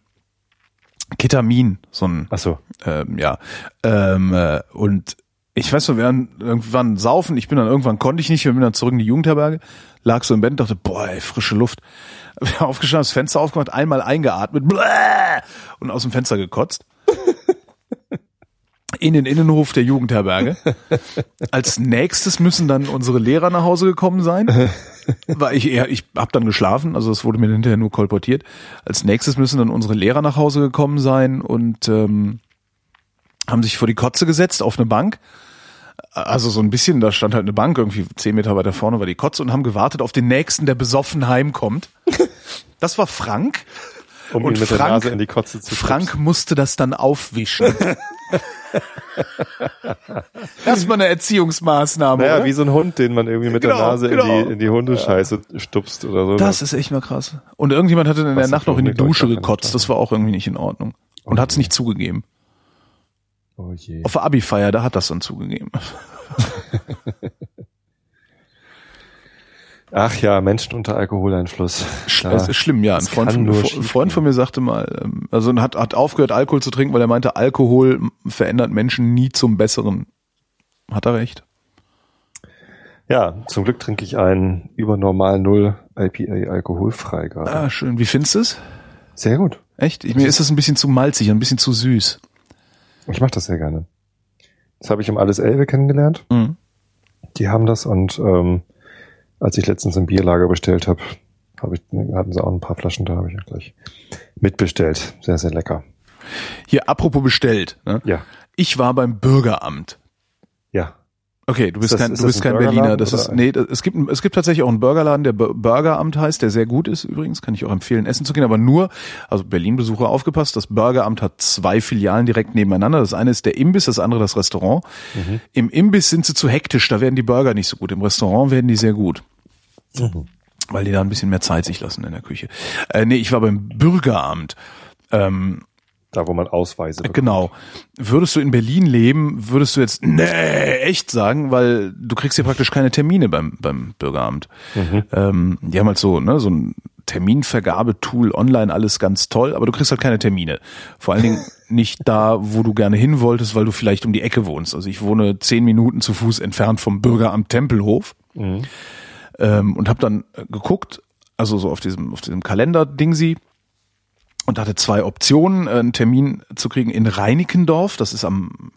Ketamin, so ein Ach so. ähm, ja. Ähm, äh, und ich weiß noch, wir waren irgendwann saufen, ich bin dann irgendwann konnte ich nicht, wir bin dann zurück in die Jugendherberge, lag so im Bett und dachte, boah, ey, frische Luft. Hab aufgestanden, das Fenster aufgemacht, einmal eingeatmet bläh, und aus dem Fenster gekotzt. In den Innenhof der Jugendherberge. Als nächstes müssen dann unsere Lehrer nach Hause gekommen sein. Weil ich eher, ich hab dann geschlafen, also es wurde mir hinterher nur kolportiert. Als nächstes müssen dann unsere Lehrer nach Hause gekommen sein und ähm, haben sich vor die Kotze gesetzt auf eine Bank. Also so ein bisschen, da stand halt eine Bank, irgendwie zehn Meter weiter vorne war die Kotze und haben gewartet auf den nächsten, der besoffen heimkommt. Das war Frank. Um Und ihn mit der Frank- Nase in die Kotze zu Frank musste das dann aufwischen. das ist mal eine Erziehungsmaßnahme. Naja, oder? wie so ein Hund, den man irgendwie mit Genau, der Nase genau. in die, in die Hundescheiße stupst oder so. Das ist echt mal krass. Und irgendjemand hatte in der Was Nacht noch in die Dusche gekotzt. Das war auch irgendwie nicht in Ordnung. Und hat es nicht zugegeben. Oh je. Auf der Abi-Feier, da hat das dann zugegeben. Ach ja, Menschen unter Alkoholeinfluss. Sch- Da- Es ist schlimm, ja. Ein das Freund, von, ein Freund von mir sagte mal, ähm, also hat, hat aufgehört, Alkohol zu trinken, weil er meinte, Alkohol verändert Menschen nie zum Besseren. Hat er recht. Ja, zum Glück trinke ich einen über normal null IPA alkoholfrei gerade. Ah, schön. Wie findest du es? Sehr gut. Echt? Ich, mir ist es ein bisschen zu malzig, ein bisschen zu süß. Ich mache das sehr gerne. Das habe ich im Alles Elbe kennengelernt. Mhm. Die haben das und ähm, als ich letztens im Bierlager bestellt habe, hab ich, hatten sie auch ein paar Flaschen da, habe ich auch gleich mitbestellt. Sehr, sehr lecker. Hier, apropos bestellt. Ne? Ja. Ich war beim Bürgeramt. Okay, du bist das- kein, du bist ein kein Berliner. Das ist, nee, das- es gibt, es gibt tatsächlich auch einen Burgerladen, der Bu- Burgeramt heißt, der sehr gut ist übrigens. Kann ich auch empfehlen, essen zu gehen. Aber nur, also Berlin-Besucher aufgepasst, das Burgeramt hat zwei Filialen direkt nebeneinander. Das eine ist der Imbiss, das andere das Restaurant. Mhm. Im Imbiss sind sie zu hektisch, da werden die Burger nicht so gut. Im Restaurant werden die sehr gut. Mhm. Weil die da ein bisschen mehr Zeit sich lassen in der Küche. Äh, nee, ich war beim Bürgeramt. Ähm, Da, wo man Ausweise bekommt. Genau. Würdest du in Berlin leben, würdest du jetzt, nee, echt sagen, weil du kriegst ja praktisch keine Termine beim, beim Bürgeramt. Mhm. Ähm, die haben halt so, ne, so ein Terminvergabetool online, alles ganz toll, aber du kriegst halt keine Termine. Vor allen Dingen nicht da, wo du gerne hin wolltest, weil du vielleicht um die Ecke wohnst. Also ich wohne zehn Minuten zu Fuß entfernt vom Bürgeramt Tempelhof mhm. ähm, und habe dann geguckt, also so auf diesem, auf diesem Kalender-Ding sie, und hatte zwei Optionen, einen Termin zu kriegen in Reinickendorf, das ist am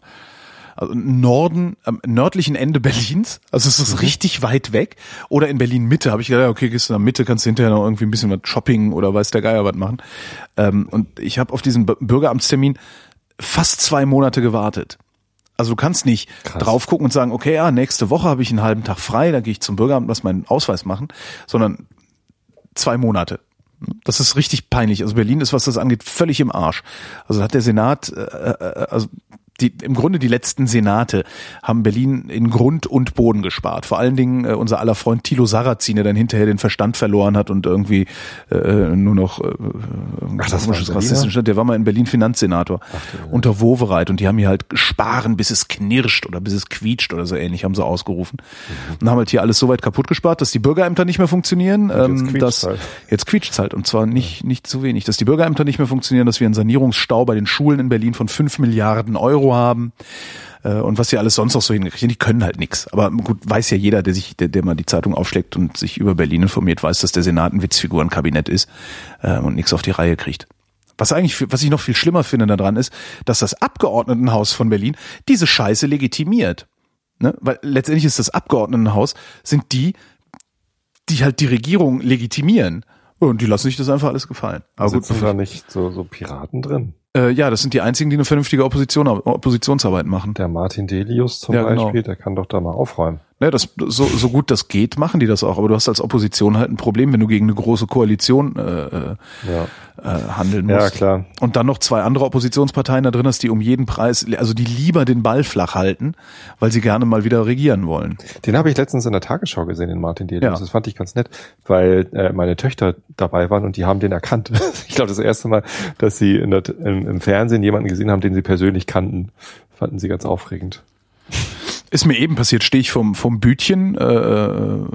also Norden, am nördlichen Ende Berlins, also es ist mhm. richtig weit weg, oder in Berlin Mitte, habe ich gedacht, okay, gehst du in Mitte, kannst du hinterher noch irgendwie ein bisschen was Shopping oder weiß der Geier was machen. Ähm, und ich habe auf diesen Bürgeramtstermin fast zwei Monate gewartet. Also du kannst nicht Krass. drauf gucken und sagen, okay, ja, nächste Woche habe ich einen halben Tag frei, da gehe ich zum Bürgeramt, lass meinen Ausweis machen, sondern zwei Monate. Das ist richtig peinlich. Also Berlin ist, was das angeht, völlig im Arsch. Also hat der Senat, äh, äh, also die, im Grunde die letzten Senate haben Berlin in Grund und Boden gespart. Vor allen Dingen äh, unser aller Freund Thilo Sarrazin, der dann hinterher den Verstand verloren hat und irgendwie äh, nur noch äh, Ach, das war rassistisch. Der war mal in Berlin Finanzsenator Ach, unter Wowereit und die haben hier halt sparen, bis es knirscht oder bis es quietscht oder so ähnlich, haben sie ausgerufen. Mhm. Und haben halt hier alles so weit kaputt gespart, dass die Bürgerämter nicht mehr funktionieren. Ähm, jetzt dass, halt. Jetzt quietscht halt und zwar nicht, nicht zu wenig. Dass die Bürgerämter nicht mehr funktionieren, dass wir einen Sanierungsstau bei den Schulen in Berlin von fünf Milliarden Euro haben äh, und was sie alles sonst noch so hingekriegt Die können halt nichts. Aber gut, weiß ja jeder, der sich, der, der mal die Zeitung aufschlägt und sich über Berlin informiert, weiß, dass der Senat ein Witzfigurenkabinett ist äh, und nichts auf die Reihe kriegt. Was eigentlich, was ich noch viel schlimmer finde daran ist, dass das Abgeordnetenhaus von Berlin diese Scheiße legitimiert. Ne? Weil letztendlich ist das Abgeordnetenhaus, sind die, die halt die Regierung legitimieren. Und die lassen sich das einfach alles gefallen. Aber Sitzen gut, da nicht so, so Piraten drin? Äh, ja, das sind die einzigen, die eine vernünftige Opposition, Oppositionsarbeit machen. Der Martin Delius zum ja, genau. Beispiel, der kann doch da mal aufräumen. Ne, das, so, so gut das geht, machen die das auch. Aber du hast als Opposition halt ein Problem, wenn du gegen eine große Koalition äh, äh ja. äh, handeln musst. Ja, klar. Und dann noch zwei andere Oppositionsparteien da drin hast, die um jeden Preis, also die lieber den Ball flach halten, weil sie gerne mal wieder regieren wollen. Den habe ich letztens in der Tagesschau gesehen, den Martin Delius. Ja. Das fand ich ganz nett, weil äh, meine Töchter dabei waren und die haben den erkannt. ich glaube, das erste Mal, dass sie in der, im, im Fernsehen jemanden gesehen haben, den sie persönlich kannten, fanden sie ganz aufregend. Ist mir eben passiert, stehe ich vom, vom Bütchen, äh, äh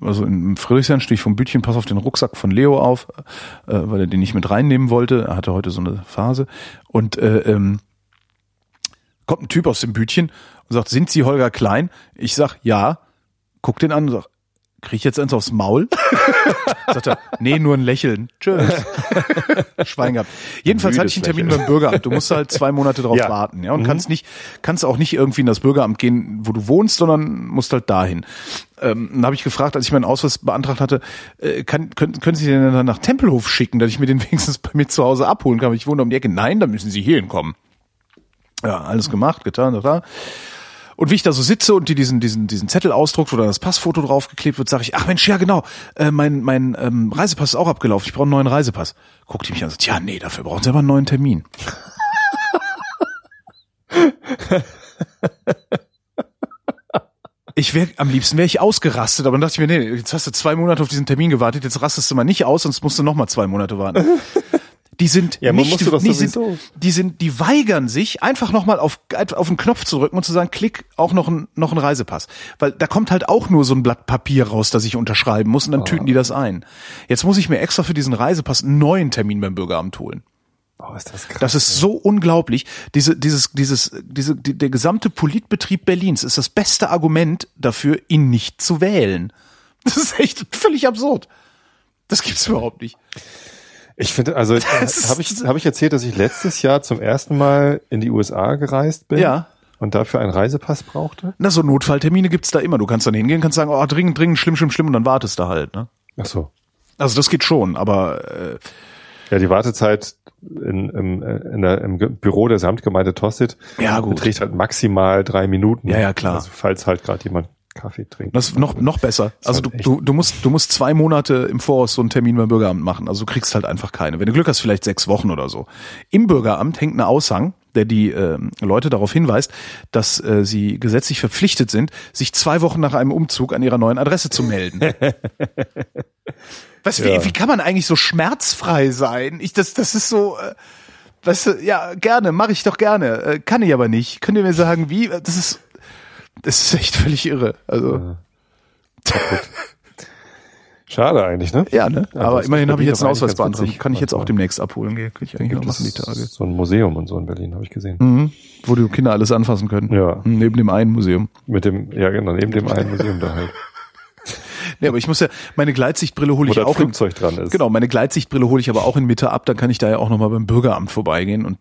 also in Friedrichshain stehe ich vom Bütchen, pass auf den Rucksack von Leo auf, äh, weil er den nicht mit reinnehmen wollte. Er hatte heute so eine Phase. Und äh, ähm, kommt ein Typ aus dem Bütchen und sagt, sind Sie Holger Klein? Ich sag, ja. Guck den an und sag, krieg ich jetzt eins aufs Maul? Sagt er, nee, nur ein Lächeln. Tschüss. Schwein gehabt. Jedenfalls hatte ich einen Termin beim Bürgeramt. Du musst halt zwei Monate drauf ja. warten, ja, und mhm. kannst nicht, kannst auch nicht irgendwie in das Bürgeramt gehen, wo du wohnst, sondern musst halt dahin. Ähm, dann habe ich gefragt, als ich meinen Ausweis beantragt hatte, äh, kann, können, können Sie den dann nach Tempelhof schicken, dass ich mir den wenigstens bei mir zu Hause abholen kann? Ich wohne um die Ecke. Nein, dann müssen Sie hier hinkommen. Ja, alles gemacht, getan, da. Und wie ich da so sitze und die diesen, diesen, diesen Zettel ausdruckt, dann das Passfoto draufgeklebt wird, sage ich, ach Mensch, ja genau, äh, mein, mein ähm, Reisepass ist auch abgelaufen, ich brauche einen neuen Reisepass. Guckt die mich an und sagt, ja, nee, dafür brauchen sie aber einen neuen Termin. ich wäre am liebsten wäre ich ausgerastet, aber dann dachte ich mir, nee, jetzt hast du zwei Monate auf diesen Termin gewartet, jetzt rastest du mal nicht aus, sonst musst du noch mal zwei Monate warten. Die sind ja, nicht, die sind, die sind, die weigern sich, einfach nochmal auf, auf den Knopf zu drücken und zu sagen, klick, auch noch ein, noch ein Reisepass. Weil da kommt halt auch nur so ein Blatt Papier raus, das ich unterschreiben muss und dann oh. tüten die das ein. Jetzt muss ich mir extra für diesen Reisepass einen neuen Termin beim Bürgeramt holen. Oh, ist das, krass, das ist so unglaublich. Diese, dieses, dieses, diese, die, der gesamte Politbetrieb Berlins ist das beste Argument dafür, ihn nicht zu wählen. Das ist echt völlig absurd. Das gibt's überhaupt nicht. Ich finde, also habe ich, hab ich erzählt, dass ich letztes Jahr zum ersten Mal in die USA gereist bin? Ja. Und dafür einen Reisepass brauchte? Na, so Notfalltermine gibt's da immer. Du kannst dann hingehen, kannst sagen, oh, dringend, dringend, schlimm, schlimm, schlimm, und dann wartest du halt, ne? Ach so. Also das geht schon, aber äh, ja, die Wartezeit in, im, in der, im Büro der Samtgemeinde Tossit ja, gut. beträgt halt maximal drei Minuten. Ja, ja, klar. Also falls halt gerade jemand Kaffee trinken. Das ist noch, noch besser. Also du, du, du musst, du musst zwei Monate im Voraus so einen Termin beim Bürgeramt machen. Also du kriegst halt einfach keine. Wenn du Glück hast, vielleicht sechs Wochen oder so. Im Bürgeramt hängt ein Aushang, der die äh, Leute darauf hinweist, dass äh, sie gesetzlich verpflichtet sind, sich zwei Wochen nach einem Umzug an ihrer neuen Adresse zu melden. Was, ja. wie, wie kann man eigentlich so schmerzfrei sein? Ich, das, das ist so. Äh, Weißt du, ja, gerne, mache ich doch gerne. Äh, kann ich aber nicht. Könnt ihr mir sagen, wie? Das ist, das ist echt völlig irre. Also. Schade eigentlich, ne? Ja, ne? Ja, aber das immerhin habe ich jetzt einen Ausweis beantragt. Kann ich jetzt auch demnächst abholen. Gehe ich eigentlich noch machen die Tage. so ein Museum und so in Berlin, habe ich gesehen. Mhm. Wo die Kinder alles anfassen können. Ja. Mhm, Neben dem einen Museum. Mit dem, ja genau, neben dem einen Museum da halt. Nee, aber ich muss ja, meine Gleitsichtbrille hole ich auch in, Flugzeug dran ist. Genau, meine Gleitsichtbrille hole ich aber auch in Mitte ab, dann kann ich da ja auch nochmal beim Bürgeramt vorbeigehen und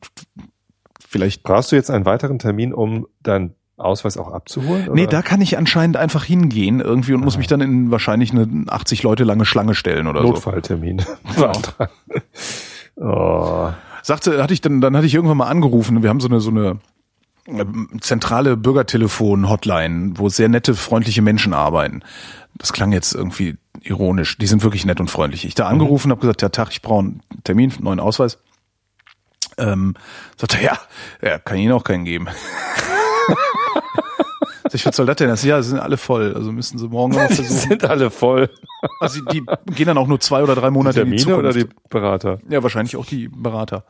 vielleicht. Brauchst du jetzt einen weiteren Termin, um deinen Ausweis auch abzuholen? Nee, oder? da kann ich anscheinend einfach hingehen irgendwie und muss mich dann in wahrscheinlich eine 80 Leute lange Schlange stellen oder so. Notfalltermin. beantragen. oh. Sagte, hatte ich dann, dann hatte ich irgendwann mal angerufen. Wir haben so eine, so eine äh, zentrale Bürgertelefon-Hotline, wo sehr nette, freundliche Menschen arbeiten. Das klang jetzt irgendwie ironisch. Die sind wirklich nett und freundlich. Ich da angerufen, habe gesagt, ja Tag, ich brauche einen Termin, einen neuen Ausweis. Ähm, sagte ja, ja, kann ich Ihnen auch keinen geben. Ich, was soll das denn? Das, ja, sie sind alle voll. Also müssen Sie morgen noch Die versuchen. sind alle voll. Also die gehen dann auch nur zwei oder drei Monate in die Zukunft. oder die Berater? Ja, wahrscheinlich auch die Berater.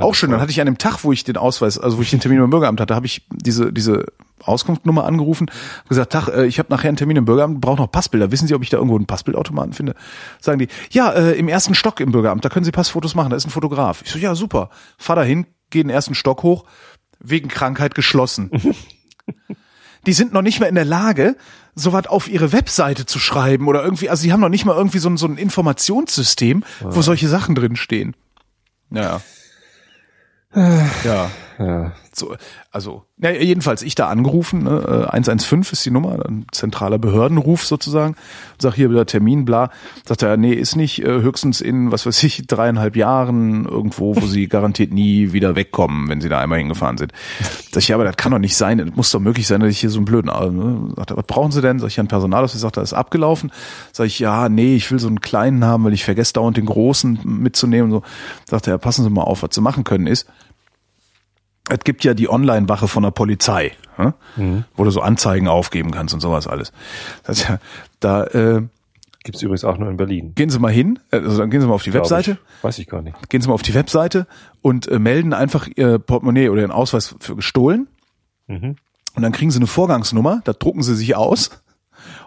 Auch schön. Dann hatte ich an dem Tag, wo ich den Ausweis, also wo ich den Termin beim Bürgeramt hatte, habe ich diese diese Auskunftnummer angerufen, gesagt, Tag, äh, ich habe nachher einen Termin im Bürgeramt, brauche noch Passbilder. Wissen Sie, ob ich da irgendwo einen Passbildautomaten finde? Sagen die, ja, äh, im ersten Stock im Bürgeramt, da können Sie Passfotos machen, da ist ein Fotograf. Ich so, ja, super. Fahr dahin, geh den ersten Stock hoch, wegen Krankheit geschlossen. die sind noch nicht mehr in der Lage, sowas auf ihre Webseite zu schreiben oder irgendwie, also die haben noch nicht mal irgendwie so ein, so ein Informationssystem, wo solche Sachen drin stehen. Ja. Ja. Ja. So, also, ja, jedenfalls ich da angerufen, ne, äh, 115 ist die Nummer, ein zentraler Behördenruf sozusagen. Sag hier wieder Termin, bla. Sagt er, nee, ist nicht, äh, höchstens in, was weiß ich, dreieinhalb Jahren irgendwo, wo sie garantiert nie wieder wegkommen, wenn sie da einmal hingefahren sind. Sag ich, ja, aber das kann doch nicht sein, das muss doch möglich sein, dass ich hier so einen blöden, äh, ne? Sagt er, was brauchen Sie denn? Sag ich, ja, ein Personalausweis, sagt er, ist abgelaufen. Sag ich, ja, nee, ich will so einen kleinen haben, weil ich vergesse dauernd den großen mitzunehmen. So, sagt er, ja, passen Sie mal auf, was Sie machen können ist, es gibt ja die Online-Wache von der Polizei, hm? wo du so Anzeigen aufgeben kannst und sowas alles. Das ist ja, da äh, Gibt's übrigens auch nur in Berlin. gehen Sie mal hin, äh, also dann gehen Sie mal auf die glaub Webseite, Ich. Weiß ich gar nicht. gehen Sie mal auf die Webseite und äh, melden einfach Ihr Portemonnaie oder Ihren Ausweis für gestohlen. Mhm. Und dann kriegen Sie eine Vorgangsnummer, da drucken Sie sich aus.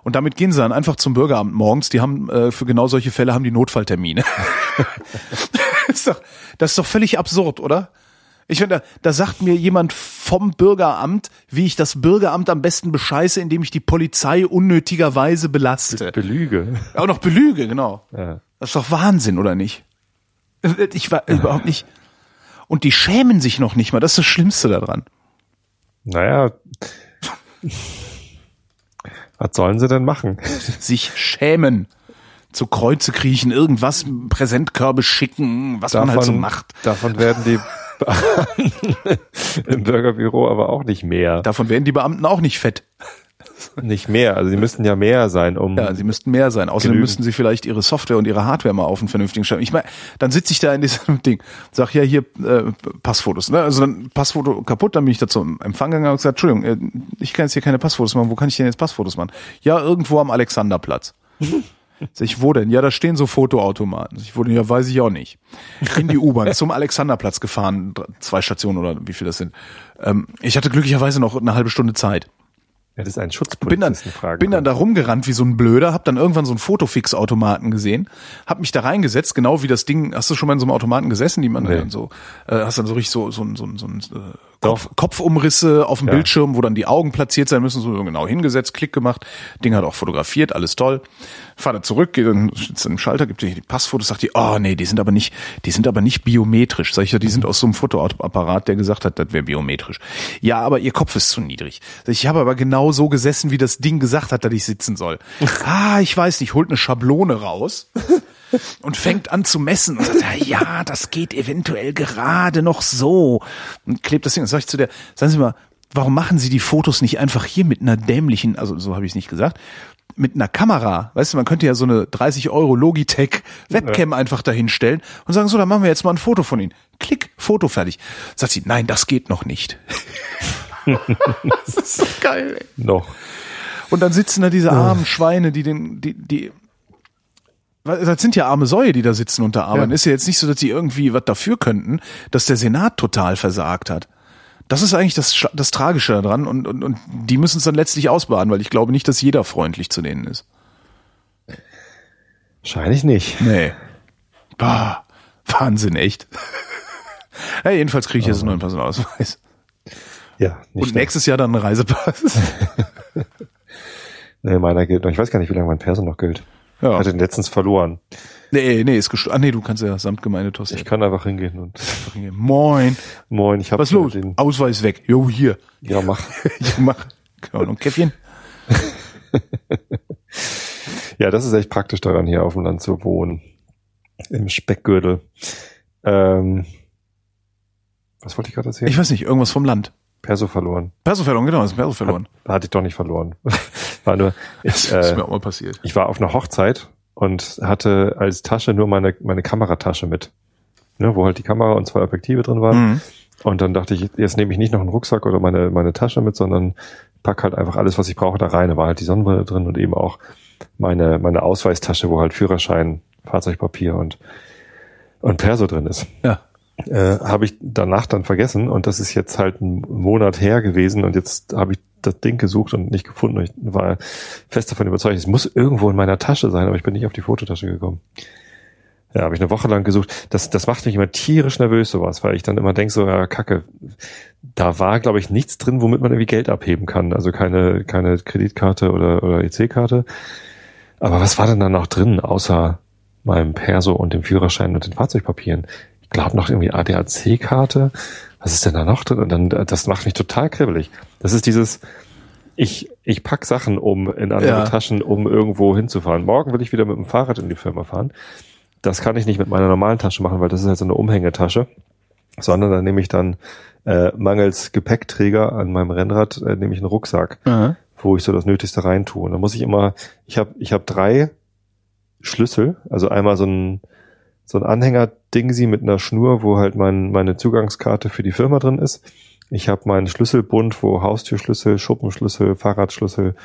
Und damit gehen sie dann einfach zum Bürgeramt morgens. Die haben äh, für genau solche Fälle haben die Notfalltermine. das, ist doch, das ist doch völlig absurd, oder? Ich finde, da, sagt mir jemand vom Bürgeramt, wie ich das Bürgeramt am besten bescheiße, indem ich die Polizei unnötigerweise belaste. Belüge. Auch noch belüge, genau. Ja. Das ist doch Wahnsinn, oder nicht? Ich war überhaupt nicht. Und die schämen sich noch nicht mal. Das ist das Schlimmste daran. Naja. Was sollen sie denn machen? Sich schämen. Zu Kreuze kriechen, irgendwas, Präsentkörbe schicken, was man halt so macht. Davon werden die im Bürgerbüro aber auch nicht mehr. Davon werden die Beamten auch nicht fett. Nicht mehr. Also sie müssten ja mehr sein, um. Ja, sie müssten mehr sein. Außerdem Genügend. müssten sie vielleicht ihre Software und ihre Hardware mal auf einen vernünftigen Stand. Ich meine, dann sitze ich da in diesem Ding, sag ja hier äh, Passfotos. Ne? Also dann Passfoto kaputt, dann bin ich da zum Empfang gegangen und gesagt, Entschuldigung, äh, ich kann jetzt hier keine Passfotos machen. Wo kann ich denn jetzt Passfotos machen? Ja, irgendwo am Alexanderplatz. Sag ich, wo denn? Ja, da stehen so Fotoautomaten. Sag Ich wurde, ja, weiß ich auch nicht. In die U-Bahn zum Alexanderplatz gefahren, zwei Stationen oder wie viel das sind. Ähm, ich hatte glücklicherweise noch eine halbe Stunde Zeit ja, das ist ein bin dann, bin dann da rumgerannt wie so ein Blöder, hab dann irgendwann so einen Fotofix-Automaten gesehen, hab mich da reingesetzt, genau wie das Ding, hast du schon mal in so einem Automaten gesessen, die man Nee. dann so, äh, hast dann so richtig so, so, so, so, so äh, Doch. Kopf, Kopfumrisse auf dem Ja. Bildschirm, wo dann die Augen platziert sein müssen, so genau hingesetzt, Klick gemacht, Ding hat auch fotografiert, alles toll. Fahr da zurück, geht dann im Schalter, gibt dir die Passfotos, sagt die, oh nee, die sind aber nicht, die sind aber nicht biometrisch. Sag ich, ja, die sind aus so einem Fotoapparat, der gesagt hat, das wäre biometrisch. Ja, aber ihr Kopf ist zu niedrig. Sag ich, ich habe aber genau so gesessen, wie das Ding gesagt hat, dass ich sitzen soll. ah, ich weiß nicht, holt eine Schablone raus und fängt an zu messen und sagt, ja, das geht eventuell gerade noch so und klebt das Ding. Sag ich zu der, sagen Sie mal, warum machen Sie die Fotos nicht einfach hier mit einer dämlichen, also so habe ich es nicht gesagt, mit einer Kamera, weißt du, man könnte ja so eine 30 Euro Logitech Webcam einfach dahinstellen und sagen, so, dann machen wir jetzt mal ein Foto von Ihnen. Klick, Foto fertig. Sagt sie, nein, das geht noch nicht. das ist so geil, ey. Noch. Und dann sitzen da diese armen Schweine, die den, die, die, Das sind ja arme Säue, die da sitzen da arbeiten. Ja. Ist ja jetzt nicht so, dass sie irgendwie was dafür könnten, dass der Senat total versagt hat. Das ist eigentlich das, das Tragische daran und, und, und die müssen es dann letztlich ausbaden, weil ich glaube nicht, dass jeder freundlich zu denen ist. Wahrscheinlich nicht. Nee. Bah, Wahnsinn, echt. ja, jedenfalls kriege ich jetzt einen neuen Personalausweis. Ja, nicht Und schlecht. nächstes Jahr dann einen Reisepass. Nee, meiner gilt noch. Ich weiß gar nicht, wie lange mein Perso noch gilt. Ich ja. hatte den letztens verloren. Nee, nee, ist gestorben. Ah, nee, du kannst ja samt Gemeindetosse. Ich kann einfach hingehen und Moin. moin, ich habe Was los? den. Ausweis weg. Jo, hier. Ja, mach. Ja, mach. Genau, und Käffchen? Ja, das ist echt praktisch daran, hier auf dem Land zu wohnen. Im Speckgürtel. Ähm, was wollte ich gerade erzählen? Ich weiß nicht, irgendwas vom Land. Perso verloren. Perso verloren, genau, ist Perso verloren. Da hatte ich doch nicht verloren. War nur, Das ich, ist äh, mir auch mal passiert. ich war auf einer Hochzeit und hatte als Tasche nur meine, meine Kameratasche mit. Ne, wo halt die Kamera und zwei Objektive drin waren. Mhm. Und dann dachte ich, jetzt nehme ich nicht noch einen Rucksack oder meine, meine Tasche mit, sondern pack halt einfach alles, was ich brauche, da rein. Da war halt die Sonnenbrille drin und eben auch meine, meine Ausweistasche, wo halt Führerschein, Fahrzeugpapier und, und Perso drin ist. Ja. Äh, habe ich danach dann vergessen und das ist jetzt halt ein Monat her gewesen und jetzt habe ich das Ding gesucht und nicht gefunden. Ich war fest davon überzeugt, es muss irgendwo in meiner Tasche sein, aber ich bin nicht auf die Fototasche gekommen. Ja, habe ich eine Woche lang gesucht. Das, das macht mich immer tierisch nervös, sowas, weil ich dann immer denke, so, ja, Kacke, da war, glaube ich, nichts drin, womit man irgendwie Geld abheben kann. Also keine, keine Kreditkarte oder, oder EC-Karte. Aber was war denn da noch drin, außer meinem Perso und dem Führerschein und den Fahrzeugpapieren? Glaube noch irgendwie ADAC-Karte. Was ist denn da noch drin? Und dann, das macht mich total kribbelig. Das ist dieses, ich, ich pack Sachen um in andere Ja. Taschen, um irgendwo hinzufahren. Morgen will ich wieder mit dem Fahrrad in die Firma fahren. Das kann ich nicht mit meiner normalen Tasche machen, weil das ist halt so eine Umhängetasche. Sondern dann nehme ich dann äh, mangels Gepäckträger an meinem Rennrad, äh, nehme ich einen Rucksack Aha. wo ich so das Nötigste reintue. Und da muss ich immer, ich habe ich hab drei Schlüssel, also einmal so ein so ein Anhänger-Dingsi mit einer Schnur, wo halt mein, meine Zugangskarte für die Firma drin ist. Ich habe meinen Schlüsselbund, wo Haustürschlüssel, Schuppenschlüssel, Fahrradschlüssel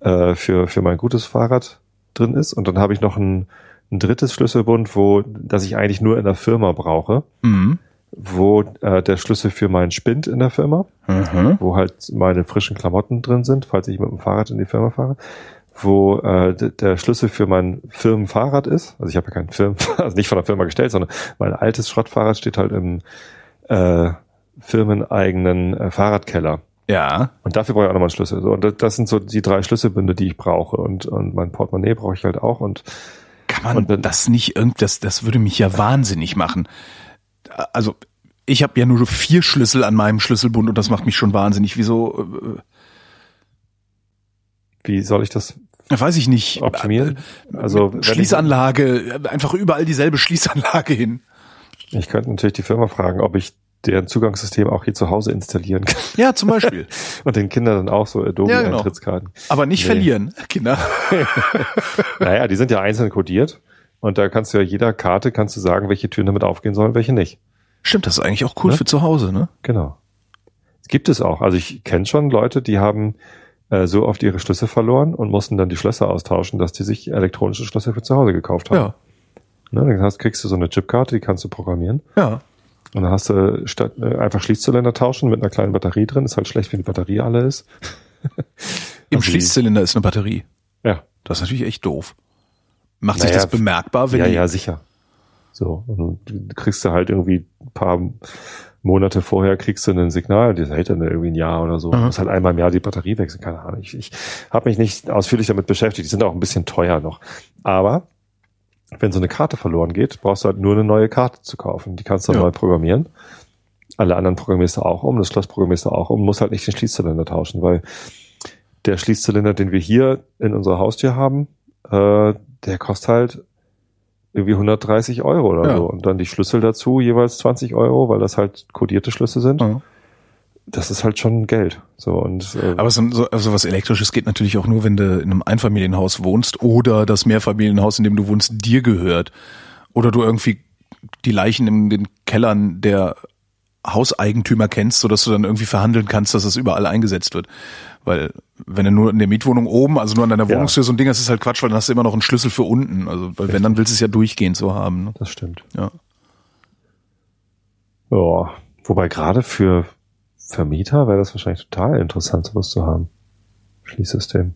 äh, für, für mein gutes Fahrrad drin ist. Und dann habe ich noch ein, ein drittes Schlüsselbund, wo das ich eigentlich nur in der Firma brauche, Mhm. wo äh, der Schlüssel für meinen Spind in der Firma, Mhm. wo halt meine frischen Klamotten drin sind, falls ich mit dem Fahrrad in die Firma fahre, wo äh, der Schlüssel für mein Firmenfahrrad ist. Also ich habe ja kein Firmen, also nicht von der Firma gestellt, sondern mein altes Schrottfahrrad steht halt im äh, firmeneigenen äh, Fahrradkeller. Ja. Und dafür brauche ich auch nochmal einen Schlüssel. So, und das- sind so die drei Schlüsselbünde, die ich brauche. Und, und mein Portemonnaie brauche ich halt auch. Und Kann man Und wenn- das nicht irgend, das, das würde mich ja wahnsinnig machen. Also, ich habe ja nur vier Schlüssel an meinem Schlüsselbund und das macht mich schon wahnsinnig. Wieso, wie soll ich das äh, weiß ich nicht. optimieren? Also Schließanlage, einfach überall dieselbe Schließanlage hin. Ich könnte natürlich die Firma fragen, ob ich deren Zugangssystem auch hier zu Hause installieren kann. Ja, zum Beispiel. Und den Kindern dann auch so Ja, genau. Adobe-Eintrittskarten. Aber nicht Nee. verlieren, Kinder. Naja, die sind ja einzeln kodiert. Und da kannst du ja jeder Karte kannst du sagen, welche Türen damit aufgehen sollen, welche nicht. Stimmt, das ist eigentlich auch cool Ne? für zu Hause, ne? Genau. Es gibt es auch. Also ich kenne schon Leute, die haben äh, so oft ihre Schlüssel verloren und mussten dann die Schlösser austauschen, dass die sich elektronische Schlüssel für zu Hause gekauft haben. Ja, Ne, dann hast, kriegst du so eine Chipkarte, die kannst du programmieren. ja. Und dann hast du statt äh, einfach Schließzylinder tauschen mit einer kleinen Batterie drin. Ist halt schlecht, wenn die Batterie alle ist. Im Also Schließzylinder ist eine Batterie. Ja. Das ist natürlich echt doof. Macht sich Naja, das bemerkbar, wenn ja, die, ja, sicher. So, und du kriegst du halt irgendwie ein paar Monate vorher kriegst du ein Signal, das hält dann irgendwie ein Jahr oder so. Du Mhm. musst halt einmal im Jahr die Batterie wechseln, keine Ahnung. Ich, ich habe mich nicht ausführlich damit beschäftigt. Die sind auch ein bisschen teuer noch. Aber wenn so eine Karte verloren geht, brauchst du halt nur eine neue Karte zu kaufen. Die kannst du Ja. neu programmieren. Alle anderen programmierst du auch um, das Schloss programmierst du auch um, musst halt nicht den Schließzylinder tauschen, weil der Schließzylinder, den wir hier in unserer Haustür haben, äh, der kostet halt irgendwie 130 Euro oder Ja. so. Und dann die Schlüssel dazu jeweils 20 Euro, weil das halt kodierte Schlüssel sind. Ja. Das ist halt schon Geld. So und äh, Aber so, so also was Elektrisches geht natürlich auch nur, wenn du in einem Einfamilienhaus wohnst oder das Mehrfamilienhaus, in dem du wohnst, dir gehört. Oder du irgendwie die Leichen in den Kellern der Hauseigentümer kennst, sodass du dann irgendwie verhandeln kannst, dass es überall eingesetzt wird. Weil wenn du nur in der Mietwohnung oben, also nur an deiner Wohnungstür so ein Ding hast, ist halt Quatsch, weil dann hast du immer noch einen Schlüssel für unten. Also weil wenn, dann willst du es ja durchgehend so haben. Ne? Das stimmt. Ja. Ja, wobei gerade für Vermieter wäre das wahrscheinlich total interessant, sowas zu haben. Schließsystem.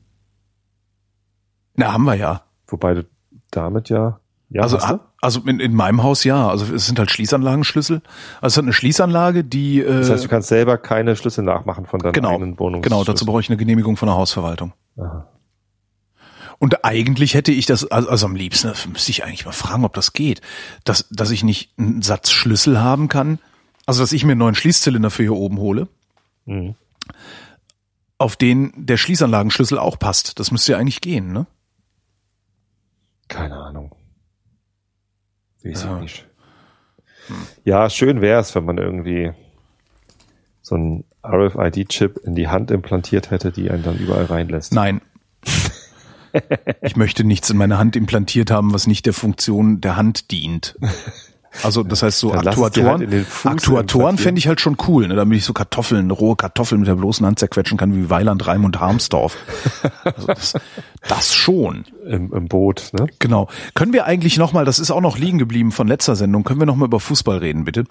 Na, haben wir ja. Wobei du damit ja. Ja also, also in, in meinem Haus ja. Also es sind halt Schließanlagenschlüssel. Also es hat eine Schließanlage, die. Äh, Das heißt, du kannst selber keine Schlüssel nachmachen von deiner genau, eigenen Wohnung. genau. Dazu brauche ich eine Genehmigung von der Hausverwaltung. Aha. Und eigentlich hätte ich das, also, also am liebsten, müsste ich eigentlich mal fragen, ob das geht, dass, dass ich nicht einen Satz Schlüssel haben kann, also dass ich mir einen neuen Schließzylinder für hier oben hole, Mhm. auf den der Schließanlagenschlüssel auch passt. Das müsste ja eigentlich gehen, ne? Keine Ahnung. Weiß Ja. ich nicht. Ja, schön wäre es, wenn man irgendwie so einen RFID-Chip in die Hand implantiert hätte, die einen dann überall reinlässt. Nein. Ich möchte nichts in meine Hand implantiert haben, was nicht der Funktion der Hand dient. Also das heißt so Aktuatoren, halt Aktuatoren fände ich halt schon cool, ne, damit ich so Kartoffeln, rohe Kartoffeln mit der bloßen Hand zerquetschen kann wie Weiland, Reim und Harmsdorf. Also das, das schon. Im, Im Boot, ne? Genau. Können wir eigentlich nochmal, das ist auch noch liegen geblieben von letzter Sendung, können wir nochmal über Fußball reden, bitte?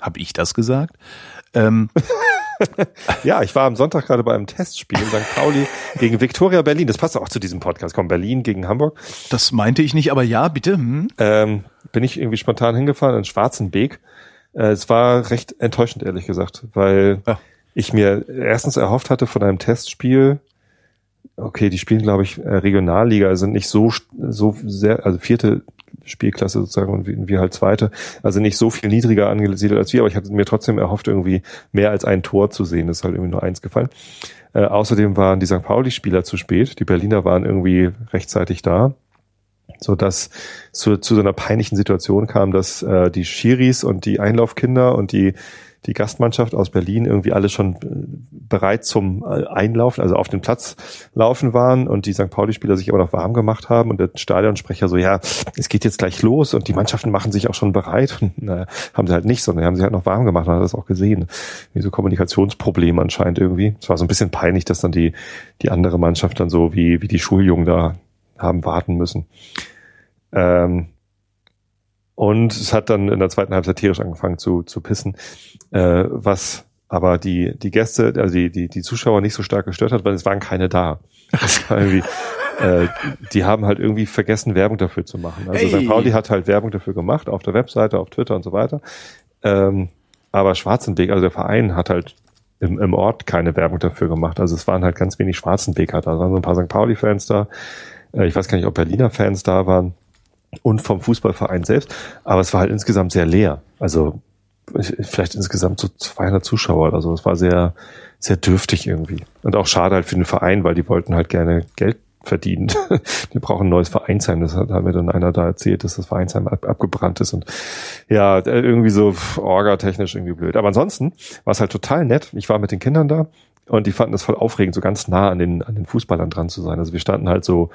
Hab ich das gesagt? Ähm, Ja, ich war am Sonntag gerade bei einem Testspiel in St. Pauli gegen Viktoria Berlin. Das passt auch zu diesem Podcast. Komm, Berlin gegen Hamburg. das meinte ich nicht, aber ja, bitte. Hm? Ähm, bin ich irgendwie spontan hingefahren in Schwarzenbeek. Äh, es war recht enttäuschend, ehrlich gesagt, weil Ja. ich mir erstens erhofft hatte von einem Testspiel, okay, die spielen, glaube ich, äh, Regionalliga, also nicht so, so sehr, also vierte Spielklasse sozusagen und wir, halt zweite, also nicht so viel niedriger angesiedelt als wir, aber ich hatte mir trotzdem erhofft, irgendwie mehr als ein Tor zu sehen. Das ist halt irgendwie nur eins gefallen. Äh, außerdem waren die St. Pauli-Spieler zu spät. Die Berliner waren irgendwie rechtzeitig da so dass zu, zu so einer peinlichen Situation kam, dass äh, die Schiris und die Einlaufkinder und die die Gastmannschaft aus Berlin irgendwie alle schon äh, bereit zum äh, Einlaufen, also auf den Platz laufen waren und die St. Pauli-Spieler sich aber noch warm gemacht haben und der Stadionsprecher so, ja, es geht jetzt gleich los und die Mannschaften machen sich auch schon bereit. Und, naja, haben sie halt nicht, sondern haben sich halt noch warm gemacht, man hat das auch gesehen. Wie so Kommunikationsprobleme anscheinend irgendwie. Es war so ein bisschen peinlich, dass dann die, die andere Mannschaft dann so wie, wie die Schuljungen da haben warten müssen. Ähm, und es hat dann in der zweiten Halbzeit tierisch angefangen zu, zu pissen, äh, was aber die, die Gäste, also die, die, die Zuschauer nicht so stark gestört hat, weil es waren keine da. Das war irgendwie, äh, die haben halt irgendwie vergessen, Werbung dafür zu machen. Also Hey. St. Pauli hat halt Werbung dafür gemacht, auf der Webseite, auf Twitter und so weiter. Ähm, aber Schwarzenbeek, also der Verein, hat halt im, im Ort keine Werbung dafür gemacht. Also es waren halt ganz wenig Schwarzenbeker da. Da waren so ein paar St. Pauli-Fans da. Äh, ich weiß gar nicht, ob Berliner Fans da waren und vom Fußballverein selbst. Aber es war halt insgesamt sehr leer. Also vielleicht insgesamt so 200 Zuschauer oder so. Es war sehr, sehr dürftig irgendwie. Und auch schade halt für den Verein, weil die wollten halt gerne Geld verdienen. Die brauchen ein neues Vereinsheim. Das hat, hat mir dann einer da erzählt, dass das Vereinsheim ab, abgebrannt ist und ja, irgendwie so orga-technisch irgendwie blöd. Aber ansonsten war es halt total nett. Ich war mit den Kindern da und die fanden es voll aufregend, so ganz nah an den, an den Fußballern dran zu sein. Also wir standen halt so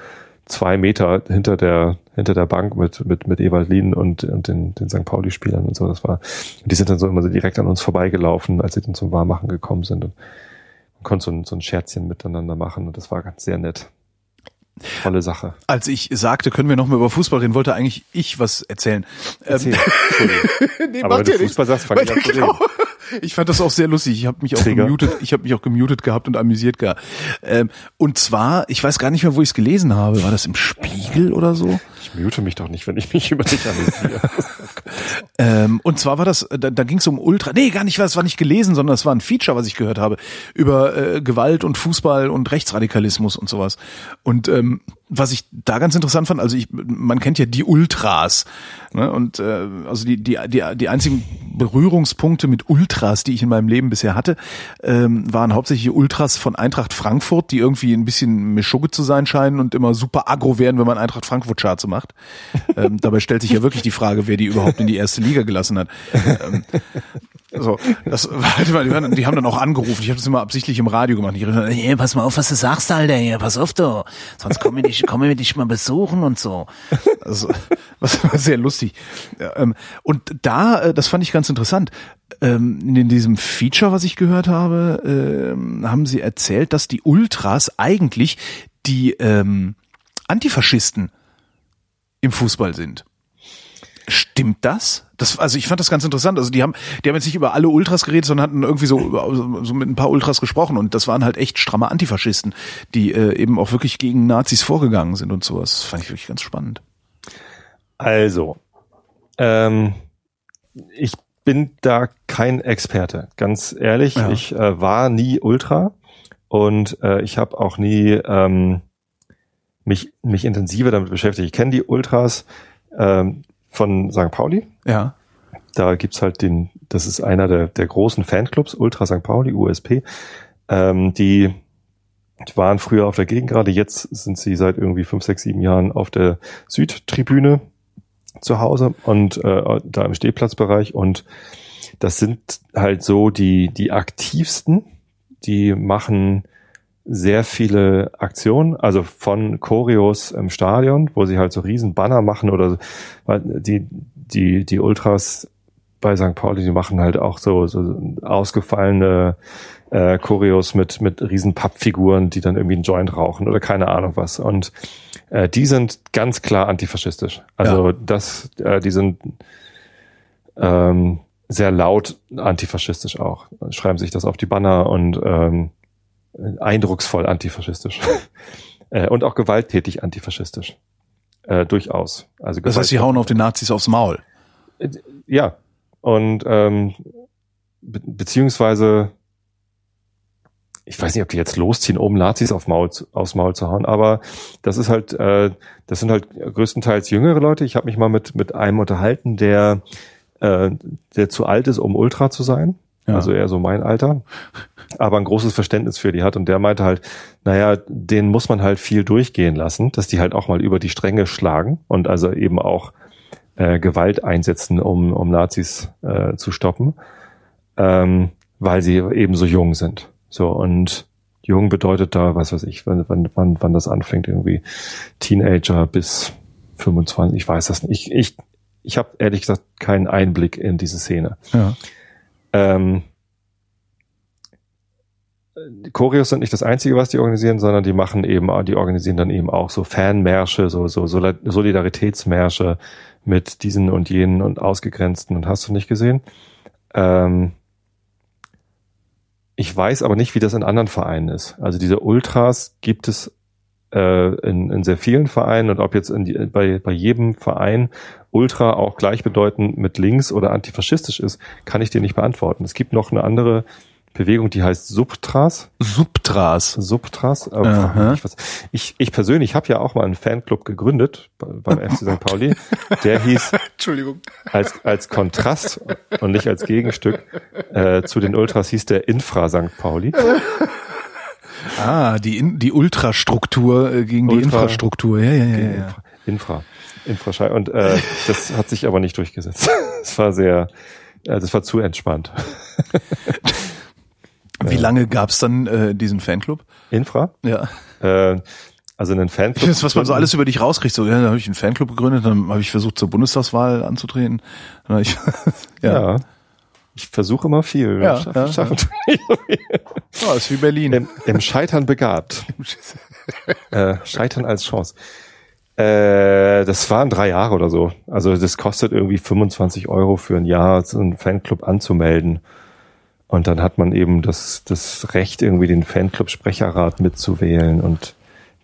zwei Meter hinter der, hinter der Bank mit, mit, mit Ewald Lien und, und den, den St. Pauli-Spielern und so. Das war, und die sind dann so immer so direkt an uns vorbeigelaufen, als sie dann zum Warmachen gekommen sind und man konnte so ein, so ein Scherzchen miteinander machen und das war ganz sehr nett. Tolle Sache. Als ich sagte, können wir noch mal über Fußball reden, wollte eigentlich ich was erzählen. Erzähl. Ähm, Entschuldigung. nee, Aber wenn du ja nichts. Fußball sagst, fang ich an zu reden. Ich fand das auch sehr lustig. Ich habe mich auch Trigger. gemutet. Ich habe mich auch gemutet gehabt und amüsiert gehabt. Ähm, und zwar, ich weiß gar nicht mehr, wo ich es gelesen habe. War das im Spiegel oder so? Ich mute mich doch nicht, wenn ich mich über dich amüsiere. Ähm, und zwar war das, da, da ging es um Ultra, nee, gar nicht, das war nicht gelesen, sondern es war ein Feature, was ich gehört habe, über äh, Gewalt und Fußball und Rechtsradikalismus und sowas. Und ähm, was ich da ganz interessant fand, also ich, man kennt ja die Ultras, ne? Und äh, also die, die, die, die einzigen Berührungspunkte mit Ultras, die ich in meinem Leben bisher hatte, ähm, waren hauptsächlich Ultras von Eintracht Frankfurt, die irgendwie ein bisschen Mischugge zu sein scheinen und immer super aggro werden, wenn man Eintracht Frankfurt Charts macht. Ähm, dabei stellt sich ja wirklich die Frage, wer die überhaupt in die erste Liga gelassen hat. Ähm, so, das, mal, die, haben dann auch angerufen. Ich habe das immer absichtlich im Radio gemacht. Ich rief, hey, pass mal auf, was du sagst, Alter. Hier, pass auf, du. Sonst komme ich nicht komme dich mal besuchen und so. Also, was war sehr lustig. Ähm, und da, äh, das fand ich ganz interessant. Ähm, in diesem Feature, was ich gehört habe, ähm, haben sie erzählt, dass die Ultras eigentlich die Antifaschisten im Fußball sind. Stimmt das? Das, also ich fand das ganz interessant. Also die haben, die haben jetzt nicht über alle Ultras geredet, sondern hatten irgendwie so, so mit ein paar Ultras gesprochen und das waren halt echt stramme Antifaschisten, die äh, eben auch wirklich gegen Nazis vorgegangen sind und sowas. Das fand ich wirklich ganz spannend. Also, ähm, ich bin da kein Experte, ganz ehrlich. Ja. Ich äh, war nie Ultra und äh, ich habe auch nie ähm, mich, mich intensiver damit beschäftigt. Ich kenne die Ultras ähm, von St. Pauli. Ja. Da gibt's halt den, das ist einer der, der großen Fanclubs, Ultra St. Pauli, USP. Ähm, die waren früher auf der Gegend gerade, jetzt sind sie seit irgendwie fünf, sechs, sieben Jahren auf der Südtribüne zu Hause und äh, da im Stehplatzbereich und das sind halt so die, die aktivsten, die machen sehr viele Aktionen, also von Choreos im Stadion, wo sie halt so riesen Banner machen oder die, die, die Ultras bei St. Pauli, die machen halt auch so, so ausgefallene äh, Choreos mit, mit riesen Pappfiguren, die dann irgendwie einen Joint rauchen oder keine Ahnung was. Und äh, die sind ganz klar antifaschistisch. Also ja. das, äh, die sind ähm, sehr laut antifaschistisch auch. Schreiben sich das auf die Banner und ähm, eindrucksvoll antifaschistisch. äh, und auch gewalttätig antifaschistisch. Äh, durchaus. Also das heißt, sie hauen auf den Nazis aufs Maul. Äh, ja. Und ähm, be beziehungsweise ich weiß nicht, ob die jetzt losziehen, um Nazis auf Maul, aufs Maul zu hauen, aber das ist halt, äh, das sind halt größtenteils jüngere Leute. Ich habe mich mal mit mit einem unterhalten, der äh, der zu alt ist, um Ultra zu sein, ja. also eher so mein Alter aber ein großes Verständnis für die hat. Und der meinte halt, naja, den muss man halt viel durchgehen lassen, dass die halt auch mal über die Stränge schlagen und also eben auch äh, Gewalt einsetzen, um, um Nazis äh, zu stoppen, ähm, weil sie eben so jung sind. So und jung bedeutet da, was weiß ich, wann, wann, wann, wann das anfängt, irgendwie Teenager bis 25, ich weiß das nicht. Ich, ich, ich habe ehrlich gesagt keinen Einblick in diese Szene. Ja. Ähm, Choreos sind nicht das Einzige, was die organisieren, sondern die machen eben, die organisieren dann eben auch so Fanmärsche, so, so Solidaritätsmärsche mit diesen und jenen und Ausgegrenzten und hast du nicht gesehen. Ähm, ich weiß aber nicht, wie das in anderen Vereinen ist. Also diese Ultras gibt es äh, in, in sehr vielen Vereinen und ob jetzt in die, bei, bei jedem Verein Ultra auch gleichbedeutend mit links oder antifaschistisch ist, kann ich dir nicht beantworten. Es gibt noch eine andere Bewegung, die heißt Subtras. Subtras. Subtras. Ich, ich, ich persönlich habe ja auch mal einen Fanclub gegründet beim FC St. Pauli. Der hieß Entschuldigung. Als, als Kontrast und nicht als Gegenstück äh, zu den Ultras hieß der Infra St. Pauli. Ah, die, In die Ultrastruktur äh, gegen Ultra, die Infrastruktur. Ja, ja, ja. ja. Infra. Infra. Und äh, das hat sich aber nicht durchgesetzt. Es war sehr, äh, das war zu entspannt. Wie lange gab's dann äh, diesen Fanclub? Infra? Ja. Äh, also einen Fanclub. Das, was man so alles über dich rauskriegt. So, ja, dann habe ich einen Fanclub gegründet, dann habe ich versucht, zur Bundestagswahl anzutreten. Ich, ja. ja. Ich versuche immer viel. Ja, ja, schaffen ja. oh, ist wie Berlin. Im, im Scheitern begabt. äh, Scheitern als Chance. Äh, das waren drei Jahre oder so. Also das kostet irgendwie 25 Euro für ein Jahr, so einen Fanclub anzumelden. Und dann hat man eben das, das Recht, irgendwie den Fanclub-Sprecherrat mitzuwählen und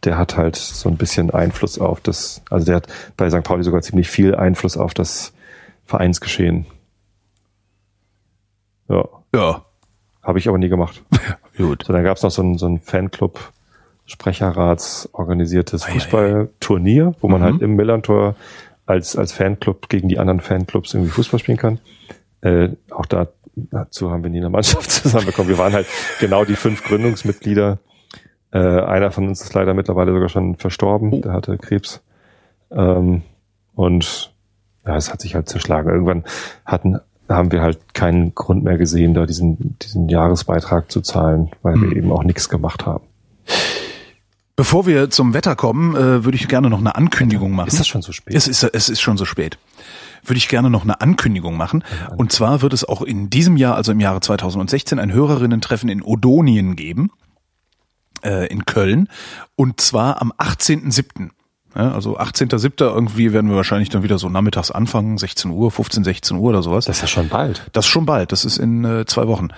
der hat halt so ein bisschen Einfluss auf das, also der hat bei St. Pauli sogar ziemlich viel Einfluss auf das Vereinsgeschehen. Ja. Ja. Habe ich aber nie gemacht. Gut. So, dann gab es noch so ein, so ein Fanclub Sprecherrats organisiertes Fußballturnier, wo man halt mhm. halt im Millantor als, als Fanclub gegen die anderen Fanclubs irgendwie Fußball spielen kann. Äh, auch da dazu haben wir nie eine Mannschaft zusammenbekommen. Wir waren halt genau die fünf Gründungsmitglieder. Äh, einer von uns ist leider mittlerweile sogar schon verstorben. Oh. Der hatte Krebs. Ähm, und ja, es hat sich halt zerschlagen. Irgendwann hatten, haben wir halt keinen Grund mehr gesehen, da diesen, diesen Jahresbeitrag zu zahlen, weil hm. wir eben auch nichts gemacht haben. Bevor wir zum Wetter kommen, äh, würde ich gerne noch eine Ankündigung machen. Ist das schon so spät? Es ist, es ist schon so spät. Würde ich gerne noch eine Ankündigung machen. Und zwar wird es auch in diesem Jahr, also im Jahre 2016, ein Hörerinnen-Treffen in Odonien geben, äh, in Köln. Und zwar am 18.07. Ja, also 18.07. irgendwie werden wir wahrscheinlich dann wieder so nachmittags anfangen, 16 Uhr, 15, 16 Uhr oder sowas. Das ist ja schon bald. Das ist schon bald, das ist in äh, zwei Wochen.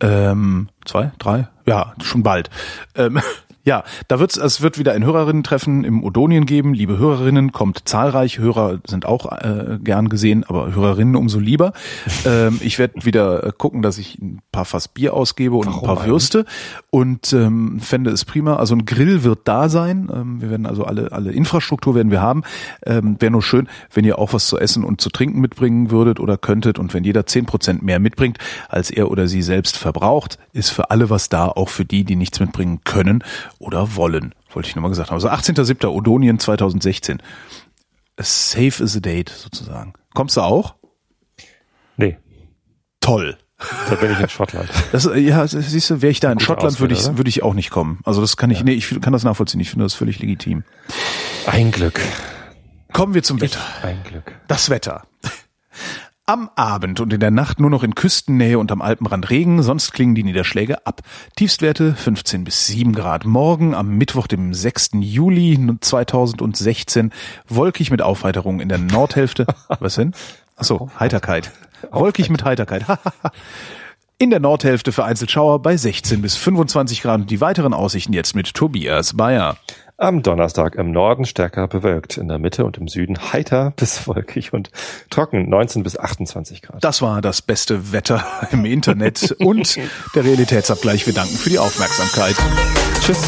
Ähm, zwei, drei? Ja, schon bald. Ähm, ja, da wird's, es wird wieder ein Hörerinnen-Treffen im Odonien geben. Liebe Hörerinnen, kommt zahlreich. Hörer sind auch äh, gern gesehen, aber Hörerinnen umso lieber. ähm, ich werde wieder äh, gucken, dass ich ein paar Fass Bier ausgebe und ein paar eigentlich? Würste und ähm, fände es prima. Also ein Grill wird da sein. Ähm, wir werden also alle alle Infrastruktur werden wir haben. Ähm, Wäre nur schön, wenn ihr auch was zu essen und zu trinken mitbringen würdet oder könntet und wenn jeder zehn Prozent mehr mitbringt, als er oder sie selbst verbraucht, ist für alle was da, auch für die, die nichts mitbringen können oder wollen. Wollte ich nochmal gesagt haben. Also 18.07. Odonien 2016. As safe as a date sozusagen. Kommst du auch? Nee, Toll. da bin ich in Schottland. Das, ja, siehst du, wäre ich da in Schottland, würde ich, würde ich auch nicht kommen. Also das kann ich, nee, ich kann das nachvollziehen. Ich finde das völlig legitim. Ein Glück. Kommen wir zum Wetter. Ein Glück. Das Wetter. Am Abend und in der Nacht nur noch in Küstennähe und am Alpenrand Regen, sonst klingen die Niederschläge ab. Tiefstwerte 15 bis 7 Grad. Morgen am Mittwoch, dem 6. Juli 2016, wolkig mit Aufheiterung in der Nordhälfte. Was denn? Achso, Heiterkeit. Wolkig mit Heiterkeit. In der Nordhälfte vereinzelt Schauer bei 16 bis 25 Grad. Und die weiteren Aussichten jetzt mit Tobias Bayer. Am Donnerstag im Norden stärker bewölkt, in der Mitte und im Süden heiter bis wolkig und trocken, 19 bis 28 Grad. Das war das beste Wetter im Internet und der Realitätsabgleich. Wir danken für die Aufmerksamkeit. Tschüss.